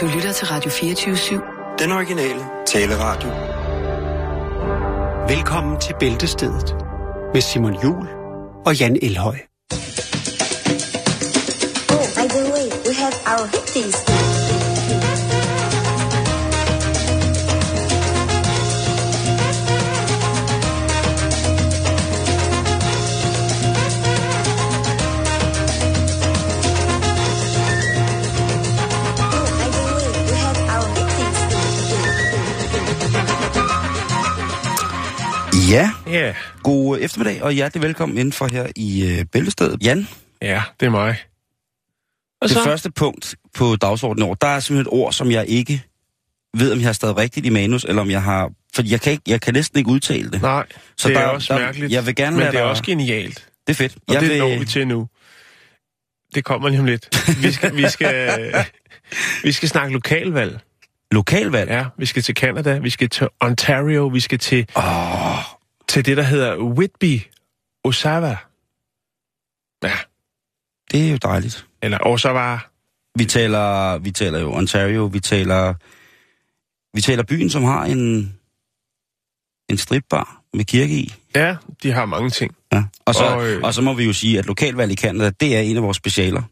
Du lytter til Radio 24-7. Den originale taleradio. Velkommen til Bæltestedet med Simon Jul og Jan Elhøj. Oh, by the way, we have our hippies. Ja, Ja, god eftermiddag og hjertelig velkommen indenfor her i øh, Bæltestedet. Jan, ja, det er mig. Og det så? første punkt på dagsordenen år, der er simpelthen et ord, som jeg ikke ved, om jeg har stadig rigtigt i manus, eller om jeg har... For jeg kan, ikke, jeg kan næsten ikke udtale det. Nej, Så det er der- også der- mærkeligt. jeg vil gerne men det er dig- også genialt. Det er fedt. Og jeg det vil, når vi til nu. Det kommer lige om lidt. Vi skal, vi skal, vi skal snakke lokalvalg. Lokalvalg? Ja, vi skal til Canada, vi skal til Ontario, vi skal til, Åh, til det, der hedder Whitby, Osava. Ja, det er jo dejligt. eller Osava. Vi taler, vi taler jo Ontario, vi taler, vi taler byen, som har en, en stripbar med kirke i. Ja, de har mange ting. Ja. Og, så, Og, øh, og så må vi jo sige, at lokalvalg i Canada, det er en af vores specialer.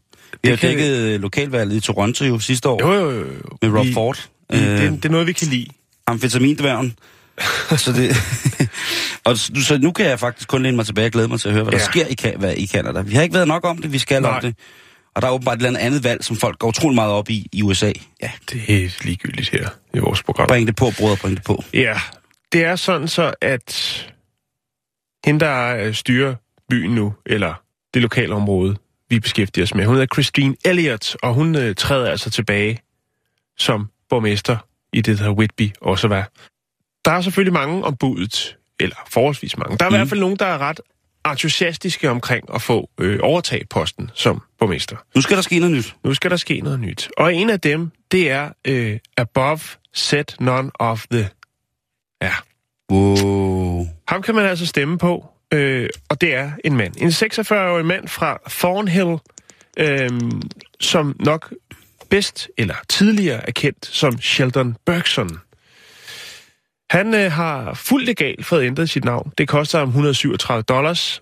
Vi har dækket øh, lokalvalget i Toronto jo sidste år Jo, jo, jo. jo. med Rob Vi- Ford. vi- Øh, Det, det er noget, vi kan lide. amfetamindværgen. så, det, og så, nu kan jeg faktisk kun læne mig tilbage og glæde mig til at høre, hvad ja. der sker i, hvad, i Canada. Vi har ikke været nok om det, vi skal Nej. om det. Og der er åbenbart et eller andet valg, som folk går utrolig meget op i i USA. Ja, Det er ligegyldigt her i vores program. bring det på, brødre, bring det på. Ja, det er sådan så, at hende, der øh, styrer byen nu, eller det lokale område, vi beskæftiger os med, hun hedder Christine Elliott, og hun øh, træder altså tilbage som borgmester i det, der Whitby også var. Der er selvfølgelig mange om budet, eller forholdsvis mange. Der er mm. i hvert fald nogen, der er ret entusiastiske omkring at få øh, overtage posten som borgmester. Nu skal der ske noget nyt. Nu skal der ske noget nyt. Og en af dem, det er øh, Above Set None of the... Ja, Wow. ham kan man altså stemme på, øh, og det er en mand. En 46-årig mand fra Thornhill, øh, som nok bedst eller tidligere er kendt som Sheldon Bergson. Han øh, har fuldt legalt fået ændret sit navn. Det koster ham 137 dollars,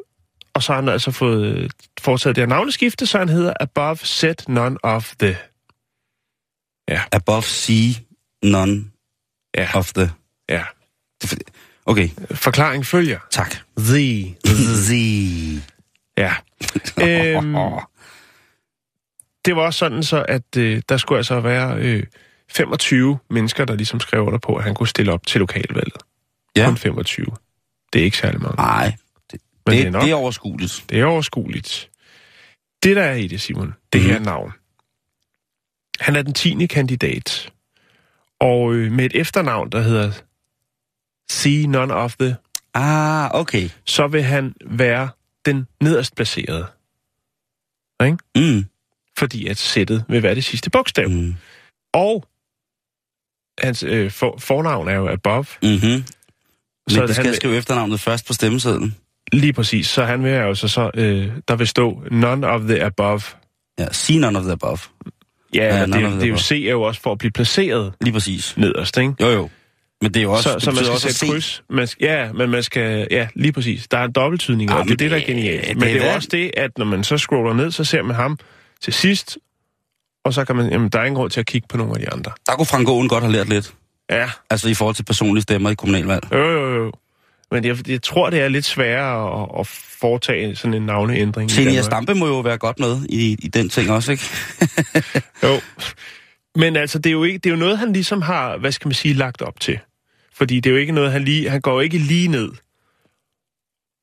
og så har han altså fået øh, foretaget det her navneskifte, så han hedder Above Set None of the... Above sea, none Ja, of the... ja. Okay, Forklaring følger. tak. The. The. Ja. øhm, det var også sådan så, at øh, der skulle altså være øh, 25 mennesker, der ligesom skrev under på, at han kunne stille op til lokalvalget. Ja. Kun 25. Det er ikke særlig mange. Nej, det, Men det, det er nok. det er overskueligt. Det er overskueligt. Det, der er i det, Simon, det Mhm. her navn. Han er den 10. kandidat. Og øh, med et efternavn, der hedder See None of the, Ah, okay. så vil han være den nederst placerede. Ikke? Mm. Fordi at sættet vil være det sidste bogstav. Mm. Mm. Og hans øh, for, fornavn er jo Above. Mm-hmm. Men Så det skal han skrive efternavnet først på stemmesedlen. Lige præcis. Så han vil jo så, så øh, der vil stå None of the Above. Ja, see none of the above. Ja, Ja, of det, the det er jo. C er jo også for at blive placeret Lige præcis. nederst, ikke? Jo, jo. Men det er jo også... så, det så man skal også sætte kryds. Man skal, ja, men man skal... Ja, lige præcis. Der er en dobbelttydning, Ah, og det er men det, der er det- genialt. det Men det er jo også det, at når man så scroller ned, så ser man ham til sidst, og så kan man... Jamen, der er ingen grund til at kigge på nogle af de andre. Der kunne Frank Aaen godt have lært lidt. Ja, Altså i forhold til personlige stemmer i kommunalvalg. jo, jo, jo. Men jeg, jeg tror, det er lidt sværere at, at foretage sådan en navneændring. Senior. Stampe må jo være godt med i, i den ting også, ikke? Jo. Men altså, det er, jo ikke, det er jo noget, han ligesom har, hvad skal man sige, lagt op til. Fordi det er jo ikke noget, han lige... Han går ikke lige ned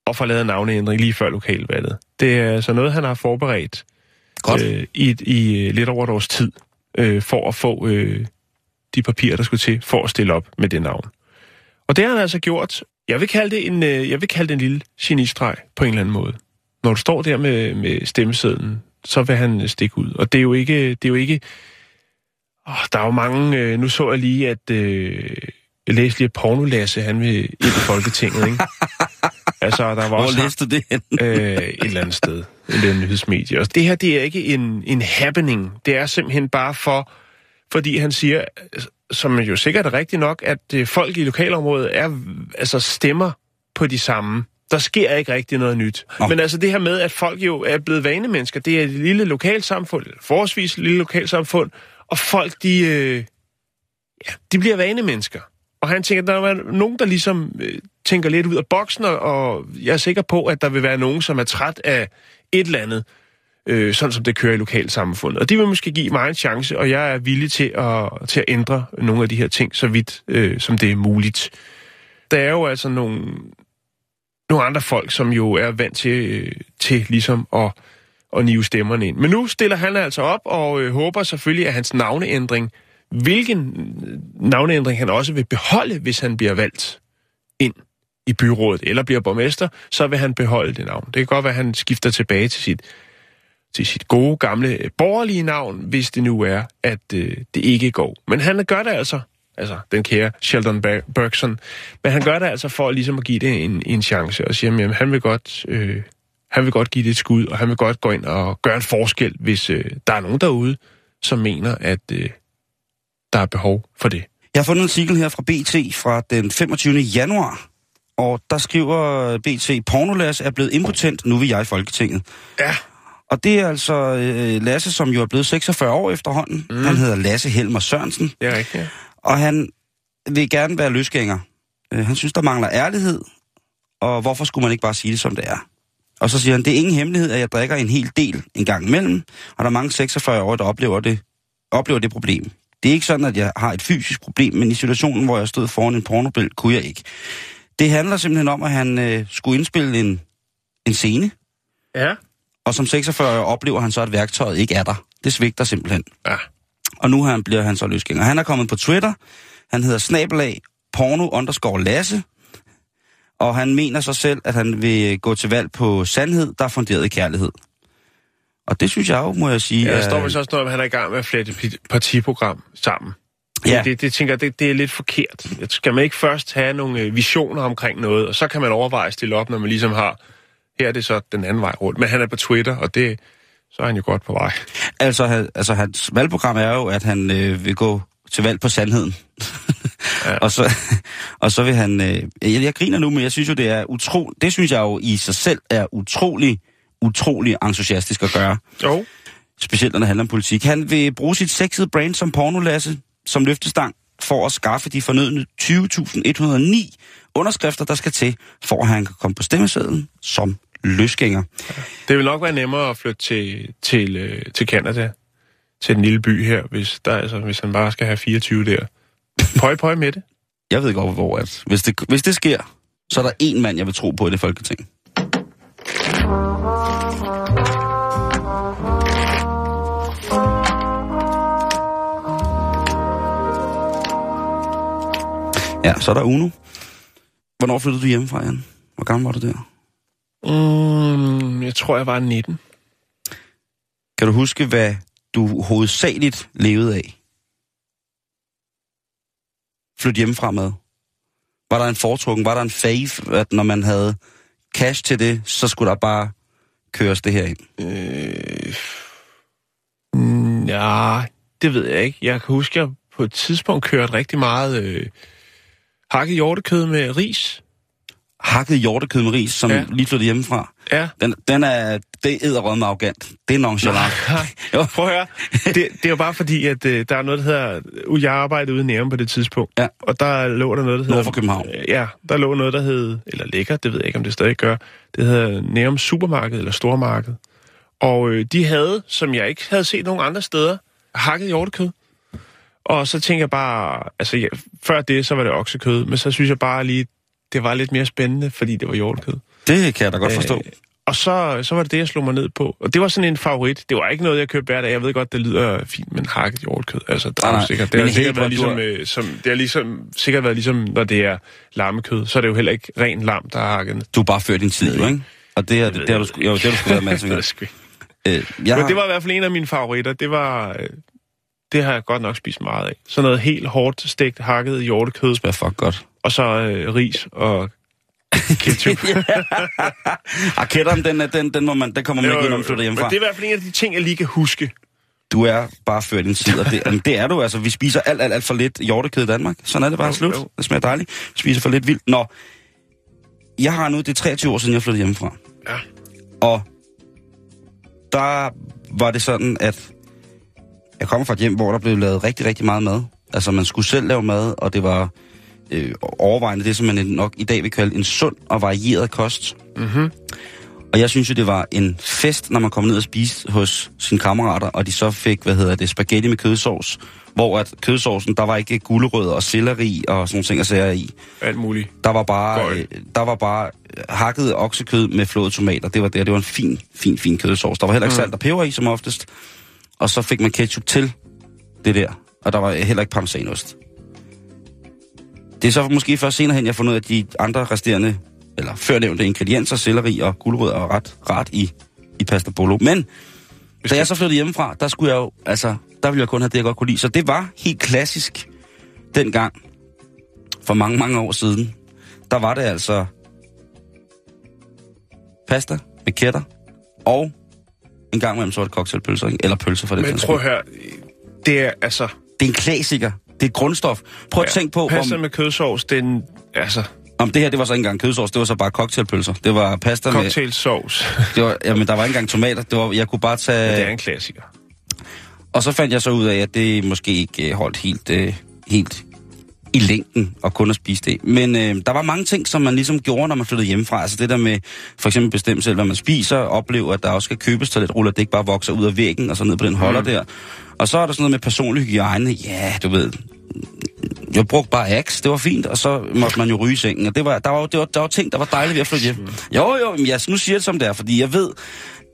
og får lavet en navneændring lige før lokalvalget. Det er altså noget, han har forberedt Godt. øh, i, i øh, lidt over et års tid, øh, for at få øh, de papirer, der skulle til, for at stille op med det navn. Og det har han altså gjort. Jeg vil kalde det en, øh, jeg vil kalde det en lille genistreg på en eller anden måde. Når du står der med, med stemmesedlen, så vil han øh, stikke ud. Og det er jo ikke... Det er jo ikke åh, der er jo mange... Øh, nu så jeg lige, at... Øh, jeg læste lige, at Pornolasse, han vil ind i Folketinget, ikke? altså, der var Hvor også... læste det hen? øh, et eller andet sted. Et eller andet nyhedsmedie. Og det her, det er ikke en, en happening. Det er simpelthen bare for, fordi han siger, som jo sikkert er rigtigt nok, at øh, folk i lokalområdet er, altså stemmer på de samme. Der sker ikke rigtig noget nyt. Nå. Men altså det her med, at folk jo er blevet vanemennesker, det er et lille lokalsamfund, forholdsvis lille lokalsamfund, og folk, de, øh, ja, de bliver vanemennesker. Og han tænker, at der er nogen, der ligesom øh, tænker lidt ud af boksen, og- jeg er sikker på, at der vil være nogen, som er træt af et eller andet, øh, sådan som det kører i lokalsamfundet. Og de vil måske give mig en chance, og jeg er villig til at, til at ændre nogle af de her ting, så vidt øh, som det er muligt. Der er jo altså nogle, nogle andre folk, som jo er vant til, øh, til ligesom at, at nive stemmerne ind. Men nu stiller han altså op og øh, håber selvfølgelig, at hans navneændring, hvilken øh, navneændring han også vil beholde, hvis han bliver valgt ind i byrådet eller bliver borgmester, så vil han beholde det navn. Det kan godt være, at han skifter tilbage til sit, til sit gode, gamle, øh, borgerlige navn, hvis det nu er, at øh, det ikke går. Men han gør det altså, altså den kære Sheldon Bergson, men han gør det altså for ligesom at give det en, en chance, og sige, at han vil godt... Øh, han vil godt give det et skud, og han vil godt gå ind og gøre en forskel, hvis øh, der er nogen derude, som mener, at øh, der er behov for det. Jeg har fundet en artikel her fra BT fra den 25. januar, og der skriver BT, Pornolas er blevet impotent, nu vil jeg i Folketinget. Ja. Og det er altså øh, Lasse, som jo er blevet 46 år efterhånden. Mm. Han hedder Lasse Helmer Sørensen, Det er rigtigt, og han vil gerne være løsgænger. Øh, han synes, der mangler ærlighed, og hvorfor skulle man ikke bare sige det, som det er? Og så siger han, det er ingen hemmelighed, at jeg drikker en hel del en gang imellem, og der er mange 46 år, der oplever det, oplever det problem. Det er ikke sådan, at jeg har et fysisk problem, men i situationen, hvor jeg stod foran en pornobild, kunne jeg ikke. Det handler simpelthen om, at han øh, skulle indspille en, en scene, Ja. og som 46 år oplever han så, at værktøjet ikke er der. Det svigter simpelthen. Ja. Og nu han, bliver han så løsgænger. Han er kommet på Twitter. Han hedder snabelag porno underscore Lasse. Og han mener sig selv, at han vil gå til valg på sandhed, der er funderet i kærlighed. Og det synes jeg jo, må jeg sige. Ja, der er- står også noget, om, at han er i gang med at flette et partiprogram sammen. Ja. Det, det tænker jeg, det, det er lidt forkert. Skal man ikke først have nogle øh, visioner omkring noget, og så kan man overveje at stille op, når man ligesom har, her er det så den anden vej rundt. Men han er på Twitter, og det, så er han jo godt på vej. Altså, altså hans valgprogram er jo, at han øh, vil gå til valg på sandheden. ja. og, så, og så vil han... Øh, jeg, jeg griner nu, men jeg synes jo, det er utro, Det synes jeg jo i sig selv er utrolig, utrolig entusiastisk at gøre. Jo. Specielt når det handler om politik. Han vil bruge sit sexede brand som pornolasse, som løftestang, for at skaffe de fornødne 20.109 underskrifter, der skal til, for at han kan komme på stemmesedlen som løsgænger. Det vil nok være nemmere at flytte til, til, øh, til Canada, til den lille by her, hvis, der, altså, hvis han bare skal have 24 der. Pøj, pøj med det. Jeg ved godt, hvor at hvis det, hvis det sker, så er der en mand, jeg vil tro på i det folketing. Ja, så er der Uno. Hvornår flyttede du hjemmefra, Jan? Hvor gammel var du der? Mm, jeg tror, jeg var 19. Kan du huske, hvad du hovedsageligt levede af? Flyt hjemmefra med. Var der en foretrukken, var der en fave, at når man havde cash til det, så skulle der bare køres det her ind? Øh, mm, ja, det ved jeg ikke. Jeg kan huske, at jeg på et tidspunkt kørte rigtig meget øh, hakket hjortekød med ris. Hakket hjortekød med ris, som ja. Lige flyttede hjemmefra. Ja. Den, den er, det er med arrogant. Det er nonchalant. Jo. Prøv at høre. Det, det er jo bare fordi, at øh, der er noget, der hedder... uh, Jeg arbejdede ude i Nærum på det tidspunkt. Ja. Og der lå der noget, der hedder... Nord for København. Øh, Ja, der lå noget, der hed... Eller ligger, det ved jeg ikke, om det stadig gør. Det hedder Nærum Supermarked eller Stormarked. Og øh, de havde, som jeg ikke havde set nogen andre steder, hakket hjortekød. Og så tænker jeg bare... Altså, ja, før det, så var det oksekød. Men så synes jeg bare lige, det var lidt mere spændende, fordi det var hjortekød. Det kan jeg da godt forstå. Øh, og så, så var det det, jeg slog mig ned på. Og det var sådan en favorit. Det var ikke noget, jeg købte hver dag. Jeg ved godt, det lyder fint, men hakket hjortkød. Altså, der Nej, er sikkert, det Men har helt sikkert været ligesom, øh, som, det har ligesom, sikkert været ligesom, når det er lammekød. Så er det jo heller ikke ren lam, der er hakket. Du bare ført din tid, jo, ikke? Og det, er, det, det, har du, jo, det har du sgu været med jeg. Øh, jeg Men har, det var i hvert fald en af mine favoritter. Det var... øh, Det har jeg godt nok spist meget af. Sådan noget helt hårdt stegt hakket hjortekød, det fuck godt. og så øh, ris og ketchup. Raketteren, den, er- den, den, må man, den kommer man ikke ind, når man flytter Men hjemmefra. det er i hvert fald en af de ting, jeg lige kan huske. du er bare før din tid, og det, jamen, det er du. Altså, vi spiser alt, alt, alt for lidt hjortekød i Danmark. Sådan er det bare Jo, slut. jo. Det smager dejligt. Vi spiser for lidt vildt. Nå, jeg har nu, det er 23 år siden, jeg flyttede hjemmefra. Ja. Og der var det sådan, at jeg kommer fra et hjem, hvor der blev lavet rigtig, rigtig meget mad. Altså, man skulle selv lave mad, og det var øh, overvejende det, som man nok i dag vil kalde en sund og varieret kost. Mhm. Og jeg synes jo, det var en fest, når man kom ned og spiste hos sine kammerater, og de så fik, hvad hedder det, spaghetti med kødsovs, hvor at kødsovsen, der var ikke gulerødder og selleri og sådan nogle ting at sager i. Alt muligt. Der var bare, øh, der var bare øh, hakket oksekød med flåede tomater. Det var det, det var en fin, fin, fin kødsovs. Der var heller ikke Mm. salt og peber i, som oftest. Og så fik man ketchup til det der. Og der var heller ikke parmesanost. Det er så måske først senere hen, jeg har fundet ud af, at de andre resterende, eller førnævnte ingredienser, selleri og gulerødder, er ret, ret i, i pasta bolo. Men da jeg så flyttede hjemmefra, der skulle jeg jo, altså, der ville jeg kun have det, jeg godt kunne lide. Så det var helt klassisk dengang, for mange, mange år siden. Der var det altså pasta med kætter, og en gang imellem det cocktailpølser, ikke? eller pølser for den Men prøv at høre, det er altså... Det er en klassiker. Det er et grundstof. Prøv at tænke på, Pasta om, med kødsovs, den... Altså, om det her, det var så ikke engang kødsovs, det var så bare cocktailpølser. Det var pasta med... cocktailsovs. Det var, jamen, der var ikke engang tomater. Det var, jeg kunne bare tage... det er en klassiker. Og så fandt jeg så ud af, at det måske ikke holdt helt, øh, helt i længden at kun at spise det. Men øh, der var mange ting, som man ligesom gjorde, når man flyttede hjemmefra. Altså det der med for eksempel bestemme selv, hvad man spiser, opleve, at der også skal købes toiletruller, det ikke bare vokser ud af væggen og så ned på den holder mm. der. Og så er der sådan noget med personlig hygiejne. Ja, du ved, jeg brugte bare Axe, det var fint, og så måtte man jo ryge sengen. Og det var, der, var, det var, der var ting, der var dejligt ved at flytte hjem. Jo, jo, men jeg, nu siger jeg det som det er, fordi jeg ved,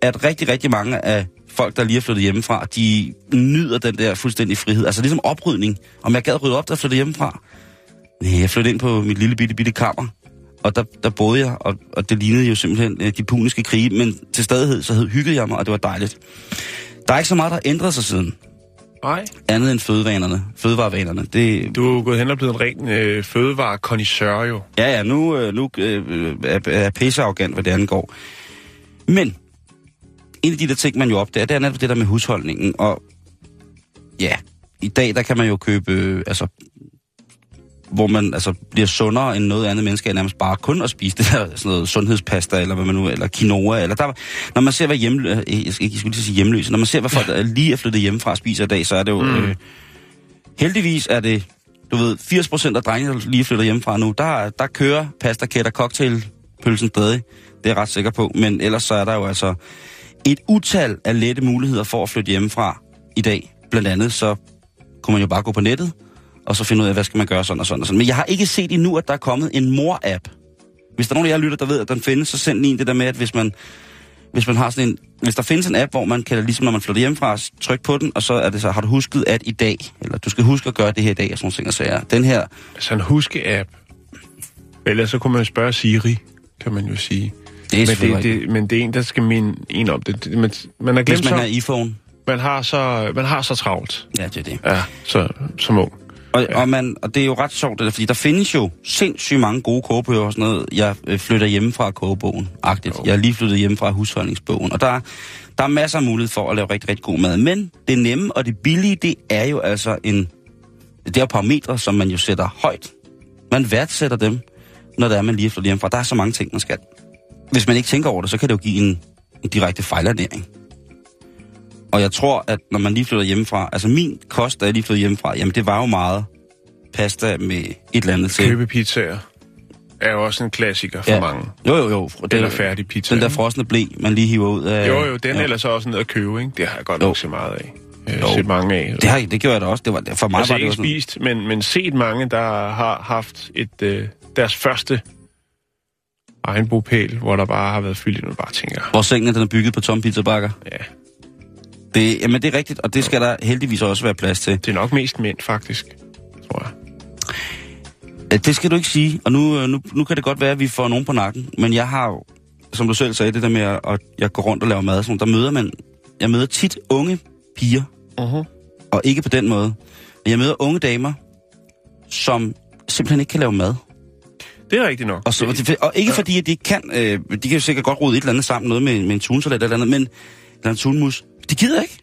at rigtig, rigtig mange af folk, der lige er flyttet hjemmefra, de nyder den der fuldstændig frihed. Altså ligesom oprydning. Om jeg gad rydde op, der flyttede hjemmefra? Nej, jeg flyttede ind på mit lille bitte, bitte kammer. Og der, der boede jeg, og, og det lignede jo simpelthen øh, de puniske krige, men til stadighed så hed, hyggede jeg mig, og det var dejligt. Der er ikke så meget, der har ændret sig siden. Nej. Andet end fødevanerne, fødevarevanerne. Det, Du er jo gået hen og blevet en ren øh, fødevare jo. Ja, ja, nu, øh, nu øh, er, er pisse arrogant, hvad det angår. Men, en af de der ting, man jo opdager, det er netop det der med husholdningen. Og ja, i dag, der kan man jo købe, øh, altså, hvor man altså, bliver sundere end noget andet menneske, er nærmest bare kun at spise det der sådan noget sundhedspasta, eller hvad man nu, eller quinoa, eller der, når man ser, hvad hjemlø, øh, jeg ikke jeg skulle lige sige hjemløse, når man ser, hvad folk der lige er flyttet hjemmefra spiser i dag, så er det jo, mm. øh, heldigvis er det, du ved, 80% af drengene, der lige flytter hjemmefra nu, der, der kører pasta, kætter, cocktailpølsen stadig. Det er jeg ret sikker på. Men ellers så er der jo altså et utal af lette muligheder for at flytte hjemmefra i dag. Blandt andet så kunne man jo bare gå på nettet, og så finde ud af, hvad skal man gøre sådan og sådan og sådan. Men jeg har ikke set endnu, at der er kommet en mor-app. Hvis der er nogen af jer lytter, der ved, at den findes, så send lige en det der med, at hvis man, hvis man har sådan en, hvis der findes en app, hvor man kan, ligesom når man flytter hjemmefra, trykke på den, og så er det så, har du husket at i dag, eller du skal huske at gøre det her i dag, og sådan nogle ting og sager. Den her, Altså en huske-app. Ellers så kunne man spørge Siri, kan man jo sige det er Men det, det, men det er en, der skal minde en om det. det man, man Hvis glemt man så, har iPhone. man har så, man har så travlt. Ja, det er det. Ja, så, som ung. Og, ja. og, man, og det er jo ret sjovt, det der, fordi der findes jo sindssygt mange gode kogebøger og sådan noget. Jeg øh, flytter hjemmefra kogebogen, agtigt. Jeg er lige flyttet hjemmefra husholdningsbogen. Og der, er- der er masser af mulighed for at lave rigtig, rigtig god mad. Men det nemme og det billige, det er jo altså en... Det er parametre, som man jo sætter højt. Man værdsætter dem, når det er, man lige er flyttet hjemmefra. Der er så mange ting, man skal. Hvis man ikke tænker over det, så kan det jo give en, en direkte fejlernæring. Og jeg tror, at når man lige flytter hjemmefra, altså min kost, da jeg lige flyttede hjemmefra, jamen det var jo meget pasta med et eller andet til. Købepizzaer er jo også en klassiker for ja. mange. Jo, jo, jo. Det, Eller færdig pizza. Den der frosne blæ, man lige hiver ud af... Jo, jo, den ja. ellers også ned at købe, ikke? Det har jeg godt Jo. nok set meget af. Jeg Jo. har set mange af. Det, har, det gjorde jeg da også. Det var, for mig altså var det ikke sådan... spist, men, men set mange, der har haft et, øh, deres første egen bopæl, hvor der bare har været fyldt ind, og bare tænker, Hvor sengen den er bygget på tomme pizzabakker. ja, Det, jamen, det er rigtigt, og det skal der heldigvis også være plads til. det er nok mest mænd, faktisk, tror jeg. Det skal du ikke sige, og nu, øh, nu, nu kan det godt være, at vi får nogen på nakken, men jeg har jo, som du selv sagde, det der med, at at jeg går rundt og laver mad, sådan, der møder man, jeg møder tit unge piger, Uh-huh. og ikke på den måde. Jeg møder unge damer, som simpelthen ikke kan lave mad. Det er rigtigt nok. Og, så, det, og ikke fordi, at de kan, øh, de kan jo sikkert godt rode et eller andet sammen, noget med, med en tunsalat eller andet, men, eller en tunmus. De gider ikke.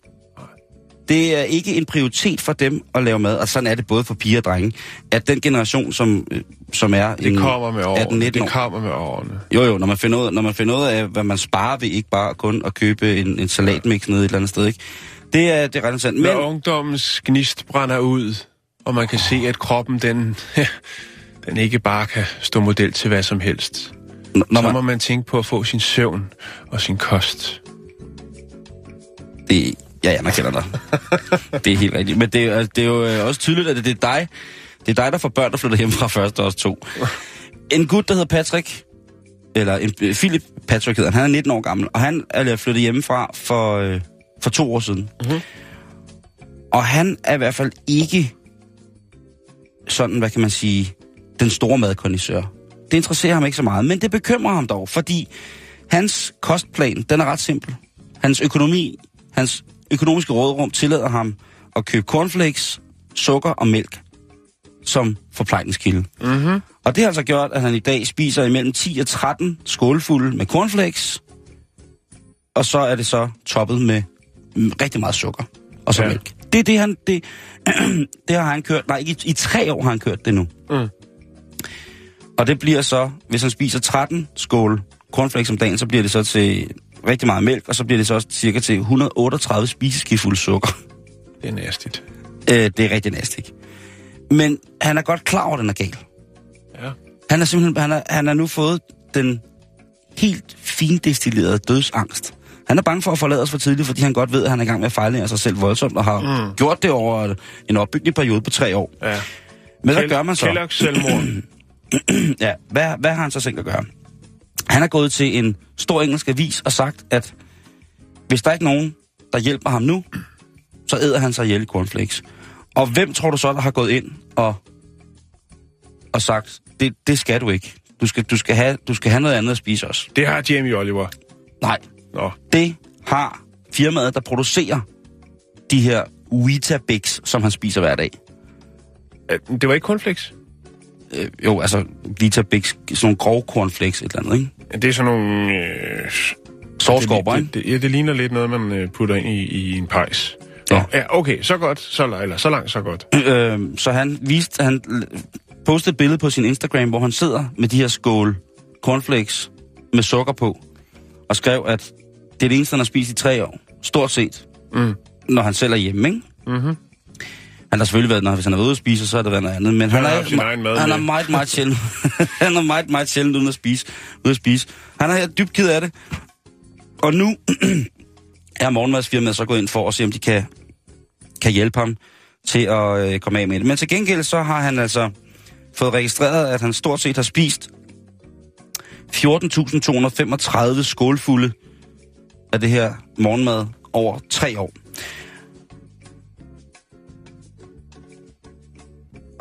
Det er ikke en prioritet for dem at lave mad, og sådan er det både for piger og drenge, at den generation, som, øh, som er Det en kommer med årene. 18-19 Det år, kommer med årene. jo, jo, når man finder ud, når man finder ud af, hvad man sparer ved ikke bare kun at købe en, en salatmix nede et eller andet sted, ikke? Det er, det er ret interessant. Men... Men, Når ungdommens gnist brænder ud, og man kan se, at kroppen, den, den ikke bare kan stå model til hvad som helst. når så man, må man tænke på at få sin søvn og sin kost. det, jeg anerkender dig. det er helt rigtigt. Men det, er, det er jo øh, også tydeligt, at det, det er dig, det er dig, der får børn, der flytter hjem fra første års to. En gut, der hedder Patrick, eller en, øh, Philip Patrick hedder han, han er 19 år gammel, og han er flyttet hjemmefra for, øh, for to år siden. Mm-hmm. Og han er i hvert fald ikke sådan, hvad kan man sige, den store madkondisør. Det interesserer ham ikke så meget, men det bekymrer ham dog, fordi hans kostplan, den er ret simpel. Hans økonomi, hans økonomiske rådrum tillader ham at købe cornflakes, sukker og mælk som forplejningskilde. Mm-hmm. Og det har altså gjort, at han i dag spiser imellem 10 og 13 skålfulde med cornflakes, og så er det så toppet med rigtig meget sukker og så ja. mælk. Det er det, han... Det, det har han kørt... Nej, ikke i, i tre år har han kørt det nu. Mm. Og det bliver så, hvis han spiser 13 skål cornflakes om dagen, så bliver det så til rigtig meget mælk, og så bliver det så også cirka til 138 spiseskefulde sukker. Det er næstigt. Øh, det er rigtig nasty. Men han er godt klar over, at den er gal. Ja. Han er simpelthen, han har, han har nu fået den helt findestillerede dødsangst. Han er bange for at forlade os for tidligt, fordi han godt ved, at han er i gang med at fejle sig selv voldsomt, og har mm. gjort det over en opbyggelig periode på tre år. ja. Men hvad gør man så? Kellogg's selvmord. Ja, hvad, hvad har han så tænkt at gøre? Han er gået til en stor engelsk avis og sagt, at hvis der ikke er nogen, der hjælper ham nu, så æder han sig ihjel i cornflakes. Og hvem tror du så, der har gået ind og, og sagt, det, det skal du ikke. Du skal, du, skal have, du skal have noget andet at spise også. det har Jamie Oliver. Nej, Nå. det har firmaet, der producerer de her Weetabix, som han spiser hver dag. Det var ikke cornflakes? Øh, jo, altså Weetabix, sådan nogle grove cornflakes, et eller andet, ikke? Det er sådan nogle... Øh, Sovskorper, det, ikke? det, det, ja, det ligner lidt noget, man øh, putter ind i, i en pejs. Ja. Ja, okay, så godt, så, eller så langt, så godt. Øh, så han viste, han postede et billede på sin Instagram, hvor han sidder med de her skål cornflakes med sukker på, og skrev, at det er det eneste, han har spist i tre år. Stort set. Mm. Når han selv er hjemme, ikke? Mhm. Han har selvfølgelig været, når hvis han er ude at spise, så har det været noget andet. Men han, har er, sin egen mad han er med. meget, meget sjældent. han er meget, meget sjældent ude at spise. Ude at spise. Han er dybt ked af det. Og nu er morgenmadsfirmaet så gået ind for at se, om de kan, kan hjælpe ham til at øh, komme af med det. Men til gengæld så har han altså fået registreret, at han stort set har spist 14.235 skålfulde af det her morgenmad over tre år.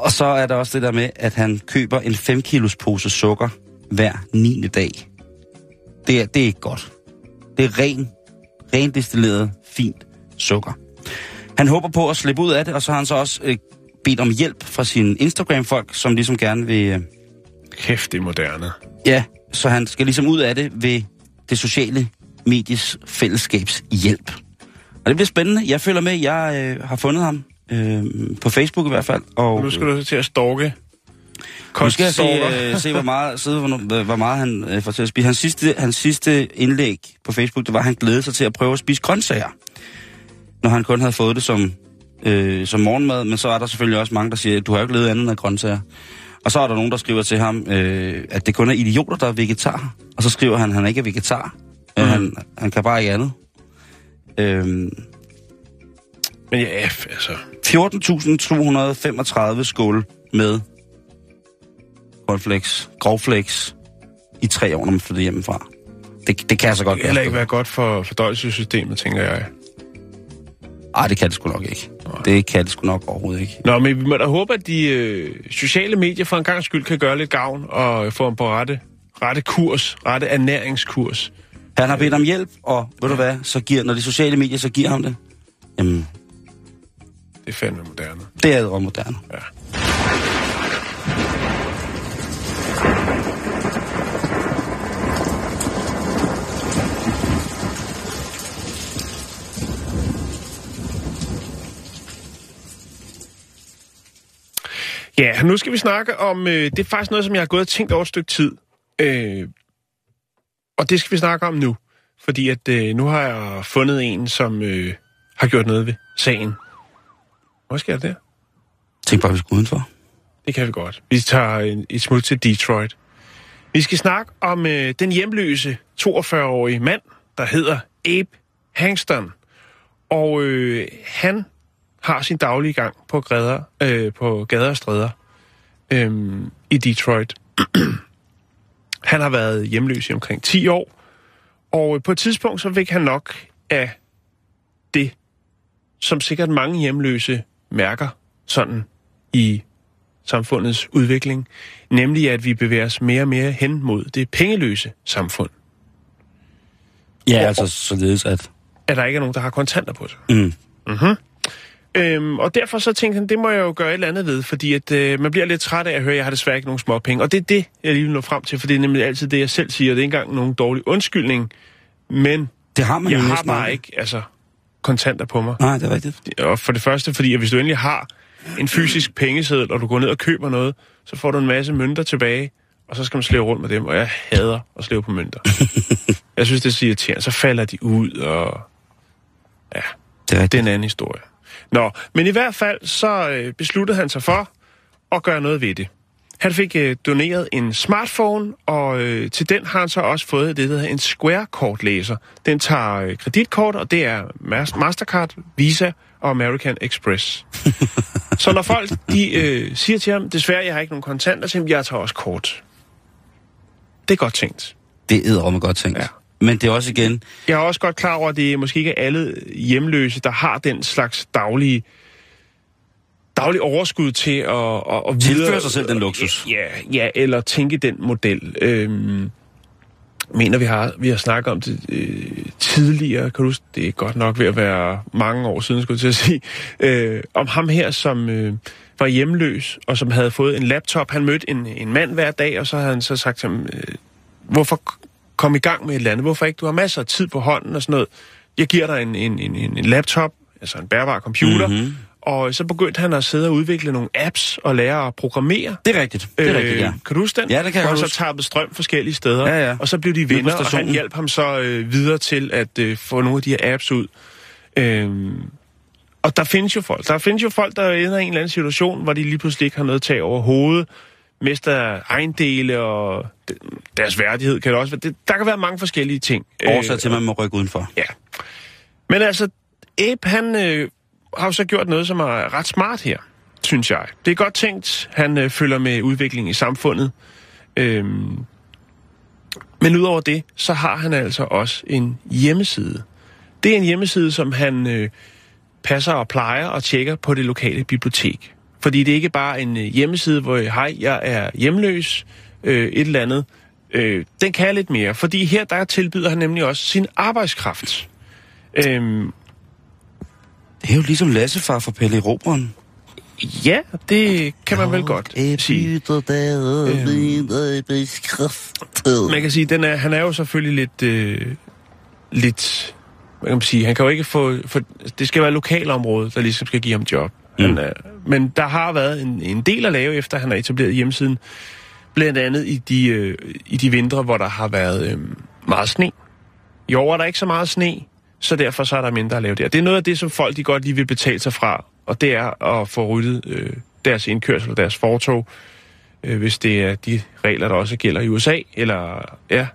Og så er der også det der med, at han køber en 5 kilos pose sukker hver 9. dag. Det er, det er ikke godt. Det er ren, ren destilleret, fint sukker. Han håber på at slippe ud af det, og så har han så også øh, bedt om hjælp fra sine Instagram-folk, som ligesom gerne vil... Øh, Kæft, det er moderne. ja, så han skal ligesom ud af det ved det sociale medies fællesskabs hjælp. Og det bliver spændende. Jeg følger med. Jeg øh, har fundet ham øh, på Facebook i hvert fald. Og, Nu skal du til at stalke. nu skal jeg se, øh, se hvor, meget, se, hvor, hvor meget han øh, får til at spise. Hans sidste, hans sidste indlæg på Facebook, det var, at han glædede sig til at prøve at spise grøntsager. Når han kun havde fået det som, øh, som morgenmad. Men så er der selvfølgelig også mange, der siger, at du har jo ikke levet andet end af grøntsager. Og så er der nogen, der skriver til ham, øh, at det kun er idioter, der er vegetar. Og så skriver han, at han ikke er vegetar. Mm. Han, han kan bare ikke andet. Øh, Men ja, altså... 14.235 skål med cornflakes, grovflakes i tre år, når man flytter hjemmefra. Det, det kan jeg så godt Det kan heller ikke være godt for fordøjelsessystemet, tænker jeg. Ej, det kan det sgu nok ikke. Det kan det sgu nok overhovedet ikke. Nå, men vi må da håbe, at de øh, sociale medier for en gang skyld kan gøre lidt gavn og få dem på rette, rette kurs, rette ernæringskurs. Han har bedt om hjælp, og ved du hvad, så giver, når de sociale medier så giver ham det, jamen, det er fandme moderne. Det er det moderne. Ja. Ja, nu skal vi snakke om, øh, det er faktisk noget, som jeg har gået og tænkt over et stykke tid. Øh, og det skal vi snakke om nu. Fordi at øh, nu har jeg fundet en, som øh, har gjort noget ved sagen. Hvor skal jeg det? Tænk bare, vi skal udenfor. Det kan vi godt. Vi tager en, et smut til Detroit. Vi skal snakke om øh, den hjemløse 42-årige mand, der hedder Abe Hangston. Og øh, han har sin daglige gang på, græder, øh, på gader og stræder øh, i Detroit. han har været hjemløs i omkring 10 år, og øh, på et tidspunkt så fik han nok af det, som sikkert mange hjemløse mærker sådan i samfundets udvikling, nemlig at vi bevæger os mere og mere hen mod det pengeløse samfund. Ja, altså således at... At der ikke er nogen, der har kontanter på sig. Mm. Mm-hmm. Øhm, og derfor så tænkte han, det må jeg jo gøre et eller andet ved, fordi at, øh, man bliver lidt træt af at høre, at jeg har desværre ikke nogen små penge. Og det er det, jeg lige vil nå frem til, for det er nemlig altid det, jeg selv siger. Det er ikke engang nogen dårlig undskyldning, men Det har man jeg jo har bare ikke altså, kontanter på mig. Nej, det er rigtigt. Og for det første, fordi at hvis du endelig har en fysisk pengeseddel, og du går ned og køber noget, så får du en masse mønter tilbage, og så skal man slæve rundt med dem, og jeg hader at slæve på mønter. jeg synes, det er så irriterende. Så falder de ud, og ja, Det er det er en anden historie. Nå, men i hvert fald så øh, besluttede han sig for at gøre noget ved det. Han fik øh, doneret en smartphone, og øh, til den har han så også fået det, der hedder en Square-kortlæser. Den tager øh, kreditkort, og det er Mas- Mastercard, Visa og American Express. så når folk de, øh, siger til ham, desværre, jeg har ikke nogen kontanter, så jeg tager også kort. Det er godt tænkt. Det er med godt tænkt. Ja. Men det er også igen... Jeg er også godt klar over, at det er måske ikke alle hjemløse, der har den slags daglige daglig overskud til at, at, at Tilføre videre- sig selv den luksus. Ja, ja, eller tænke den model. Øhm, mener, vi har, vi har snakket om det øh, tidligere, kan du huske, det er godt nok ved at være mange år siden, skulle jeg til at sige, øh, om ham her, som øh, var hjemløs, og som havde fået en laptop. Han mødte en, en mand hver dag, og så havde han så sagt til ham, øh, hvorfor kom i gang med et eller andet? Hvorfor ikke? Du har masser af tid på hånden og sådan noget. Jeg giver dig en, en, en, en laptop, altså en bærbar computer, Mhm. mm-hmm. Og så begyndte han at sidde og udvikle nogle apps og lære at programmere. Det er rigtigt. Det er rigtigt, ja. Kan du huske den? Ja, det kan jeg han så huske. tabbede strøm forskellige steder. Ja, ja. Og så blev de venner, og han hjalp ham så øh, videre til at øh, få nogle af de her apps ud. Øhm, og der findes jo folk. Der findes jo folk, der ender i en eller anden situation, hvor de lige pludselig ikke har noget tag over hovedet, mister ejendele og deres værdighed kan det også være. Det, der kan være mange forskellige ting. Årsag til, at man må rykke udenfor. Ja. Men altså, Abe, han øh, har jo så gjort noget, som er ret smart her, synes jeg. Det er godt tænkt. Han øh, følger med udviklingen i samfundet. Øhm, men udover det, så har han altså også en hjemmeside. Det er en hjemmeside, som han øh, passer og plejer og tjekker på det lokale bibliotek. Fordi det er ikke bare en øh, hjemmeside, hvor hej, jeg er hjemløs, øh, et eller andet. Øh, den kan lidt mere, fordi her der tilbyder han nemlig også sin arbejdskraft. Øhm, det er jo ligesom Lassefar for Pelle i Robren. ja, det kan man vel godt sige. Man kan sige, den er, han er jo selvfølgelig lidt, øh, lidt, hvad kan man sige, han kan jo ikke få, for, det skal være lokalområdet, der ligesom skal give ham job. Mm. Han er, men der har været en, en del at lave, efter han har etableret hjemmesiden, blandt andet i de, øh, i de vintre, hvor der har været øh, meget sne. I år er der ikke så meget sne, så derfor så er der mindre at lave der. Det er noget af det, som folk de godt lige vil betale sig fra, og det er at få ryddet øh, deres indkørsel og deres fortog, øh, hvis det er de regler, der også gælder i USA, eller ja,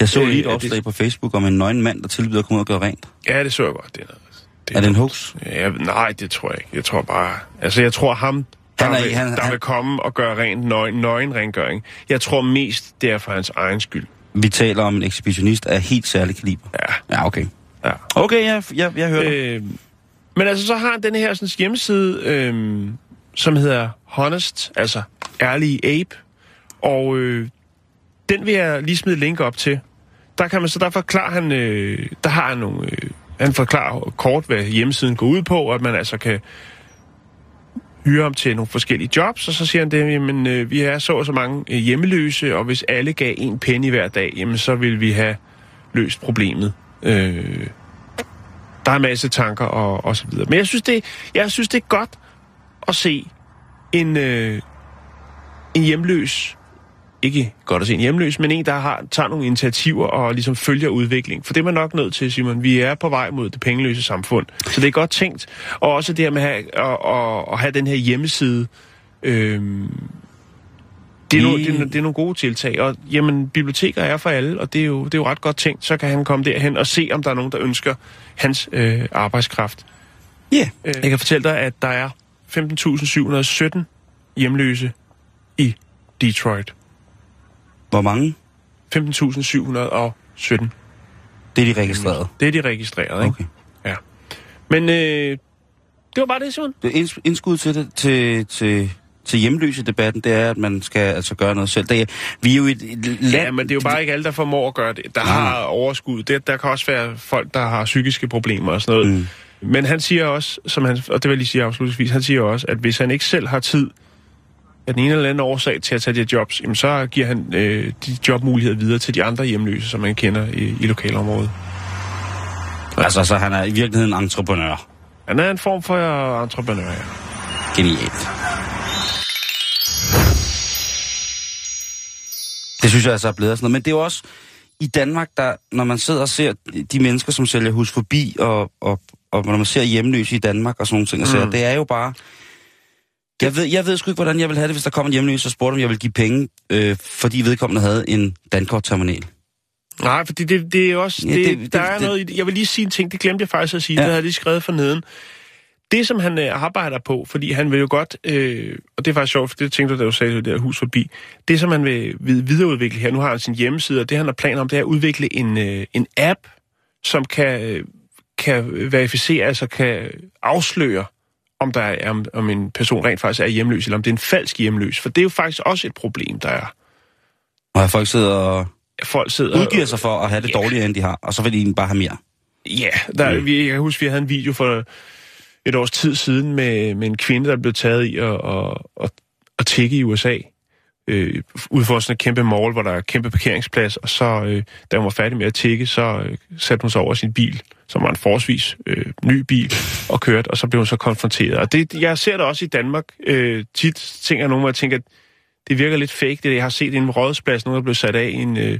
Jeg så Øh, lige et er det- opslag på Facebook om en nøgen mand, der tilbyder at komme ud og gøre rent. ja, det så jeg godt. Det er, noget, det Er det en hoax? Ja, nej, det tror jeg ikke. Jeg tror bare... Altså, jeg tror ham, der, Han er- vil, han- der han- vil komme og gøre rent nøgen, nøgenrengøring. Jeg tror mest, det er for hans egen skyld. Vi taler om en ekshibitionist af helt særlig kaliber. Ja. Ja, okay ja. Okay, jeg, jeg, jeg hører øh, men altså, så har han den her sådan, hjemmeside, øh, som hedder Honest, altså ærlig ape. Og øh, den vil jeg lige smide link op til. Der kan man så, der forklarer han, øh, der har han nogle, øh, han forklarer kort, hvad hjemmesiden går ud på, og at man altså kan hyre ham til nogle forskellige jobs, og så siger han det, jamen øh, vi er så og så mange øh, hjemmeløse, og hvis alle gav en penny hver dag, jamen så vil vi have løst problemet. Øh, der er en masse tanker og, og så videre. Men jeg synes, det, jeg synes, det er godt at se en, øh, en hjemløs, ikke godt at se en hjemløs, men en, der har, tager nogle initiativer og ligesom følger udviklingen. For det er man nok nødt til, Simon. Vi er på vej mod det pengeløse samfund. Så det er godt tænkt. Og også det her med at have, at, at, at have den her hjemmeside. øh, det, er no, det, er, det er nogle gode tiltag. Og jamen, biblioteker er for alle, og det er, jo, det er jo ret godt tænkt. Så kan han komme derhen og se, om der er nogen, der ønsker hans øh, arbejdskraft. Ja. Yeah. Øh, jeg kan fortælle dig, at der er 15.717 hjemløse i Detroit. Hvor mange? 15.717. Det er de registreret. Det er de registreret, ikke? Okay. Ja. Men øh, det var bare det, Simon. Det inds- indskud til det, til, til, til hjemløse debatten, det er, at man skal altså gøre noget selv. Det er, vi er jo et, et land... Ja, men det er jo bare ikke alle, der formår at gøre det. Der har overskud. Det, der kan også være folk, der har psykiske problemer og sådan noget. Mm. Men han siger også, som han, og det vil jeg lige sige afslutningsvis, han siger også, at hvis han ikke selv har tid af den ene eller anden årsag til at tage de jobs, jamen så giver han øh, de jobmuligheder videre til de andre hjemløse, som man kender i, i lokalområdet. Altså, så han er i virkeligheden en entreprenør. Han er en form for entreprenør, ja. Genialt. Det synes jeg altså er blevet sådan noget. Men det er jo også i Danmark, der, når man sidder og ser de mennesker, som sælger hus forbi, og, og, og når man ser hjemløse i Danmark og sådan nogle ting, mm. så, det er jo bare... Jeg ved, jeg ved sgu ikke, hvordan jeg vil have det, hvis der kom en hjemløs og spurgte, om jeg vil give penge, øh, fordi vedkommende havde en dankortterminal. Nej, fordi det, det er også... Ja, det, det- det, der det- er det- noget... i- Jeg vil lige sige en ting, det glemte jeg faktisk at sige. Ja. Det havde jeg lige skrevet for neden. Det, som han øh, arbejder på, fordi han vil jo godt... Øh, og det er faktisk sjovt, for det tænkte du, da du sagde det der hus forbi. Det, som han vil, videreudvikle her, nu har han sin hjemmeside, og det, han har planer om, det er at udvikle en, øh, en app, som kan, øh, kan verificere, altså kan afsløre, om, der er, om, om en person rent faktisk er hjemløs, eller om det er en falsk hjemløs. For det er jo faktisk også et problem, der er. Og folk sidder og Folk sidder... udgiver sig for at have det Ja. dårligere, end de har, og så vil de egentlig bare have mere. Ja, der, Mm. vi, jeg kan huske, vi havde en video for et års tid siden med, med en kvinde, der blev taget i at, at, at, at tikke i USA. Øh, ud for sådan et kæmpe mall, hvor der er kæmpe parkeringsplads, og så, øh, da hun var færdig med at tikke, så øh, satte hun sig over sin bil, som var en forholdsvis øh, ny bil, og kørte, og så blev hun så konfronteret. Og det, jeg ser det også i Danmark. Øh, tit tænker jeg nogen, hvor jeg tænker, at det virker lidt fake, det jeg har set en rådspladsen, nogen der blev sat af i en... Øh,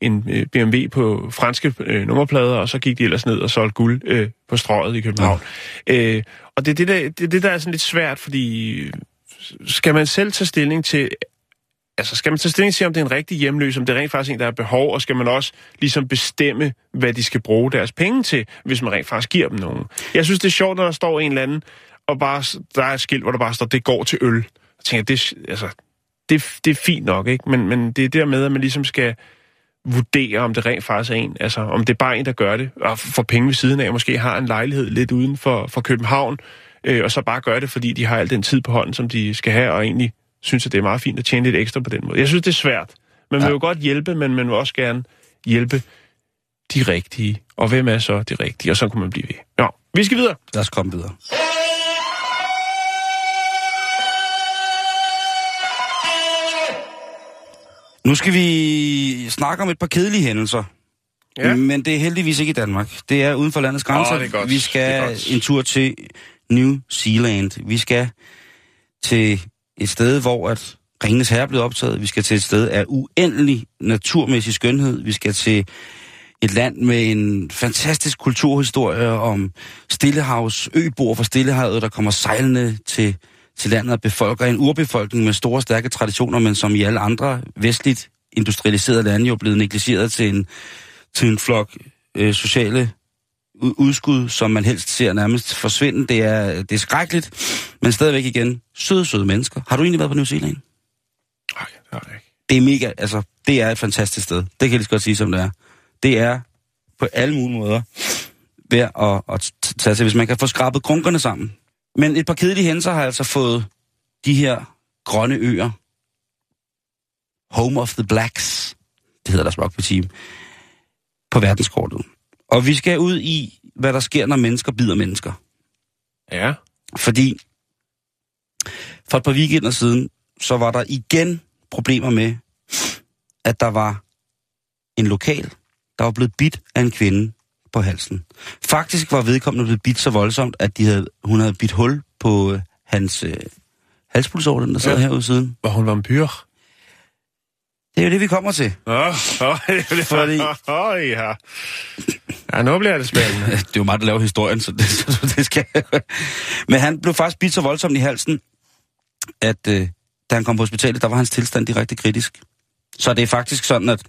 en øh, BMW på franske øh, nummerplader, og så gik de ellers ned og solgte guld øh, på strøget i København. Ja. Øh, og det er det, der, det, det, der er sådan lidt svært, fordi øh, skal man selv tage stilling til, altså skal man tage stilling til, om det er en rigtig hjemløs, om det er rent faktisk en, der er behov, og skal man også ligesom bestemme, hvad de skal bruge deres penge til, hvis man rent faktisk giver dem nogen. Jeg synes, det er sjovt, når der står en eller anden, og bare, der er et skilt, hvor der bare står, det går til øl. Jeg tænker, det, altså, det, det er fint nok, ikke? Men, men det er dermed, at man ligesom skal vurdere, om det rent faktisk er en. Altså, om det er bare en, der gør det, og får penge ved siden af, måske har en lejlighed lidt uden for, for København, øh, og så bare gør det, fordi de har al den tid på hånden, som de skal have, og egentlig synes, at det er meget fint at tjene lidt ekstra på den måde. Jeg synes, det er svært. Man vil Ja. jo godt hjælpe, men man vil også gerne hjælpe de rigtige. Og hvem er så de rigtige? Og så kunne man blive ved. Nå, vi skal videre. Lad os komme videre. Nu skal vi snakke om et par kedelige hændelser. Ja. Men det er heldigvis ikke i Danmark. Det er uden for landets grænser. Åh, det er godt. Vi Det skal er godt. en tur til New Zealand. Vi skal til et sted, hvor at Ringens Herre er blevet optaget. Vi skal til et sted af uendelig naturmæssig skønhed. Vi skal til et land med en fantastisk kulturhistorie om Stillehavs øboer fra Stillehavet, der kommer sejlende til, til landet og befolker en urbefolkning med store, stærke traditioner, men som i alle andre vestligt industrialiserede lande jo er blevet negligeret til en, til en flok øh, sociale udskud, som man helst ser nærmest forsvinde. Det er, det er skrækkeligt, men stadigvæk igen søde, søde mennesker. Har du egentlig været på New Zealand? Nej, det har jeg ikke. det er mega, altså, det er et fantastisk sted. Det kan jeg lige så godt sige, som det er. Det er på alle mulige måder værd at, at tage til, hvis man kan få skrabet grunkerne sammen. Men et par kedelige hændelser har altså fået de her grønne øer, Home of the Blacks, det hedder deres team, på verdenskortet. Og vi skal ud i, hvad der sker, når mennesker bider mennesker. Ja. Fordi for et par weekender siden, så var der igen problemer med, at der var en lokal, der var blevet bidt af en kvinde på halsen. Faktisk var vedkommende blevet bidt så voldsomt, at de havde, hun havde bidt hul på øh, hans, øh, halspulsår, den der sidder Ja. herude siden. Var hun vampyr? Det er jo det, vi kommer til. Åh, oh, oh, Fordi- oh, ja. ja, nu bliver det spændende. Det er jo mig, der laver historien, så det, så det skal Men han blev faktisk bidt så voldsomt i halsen, at øh, da han kom på hospitalet, der var hans tilstand direkte kritisk. Så det er faktisk sådan, at Det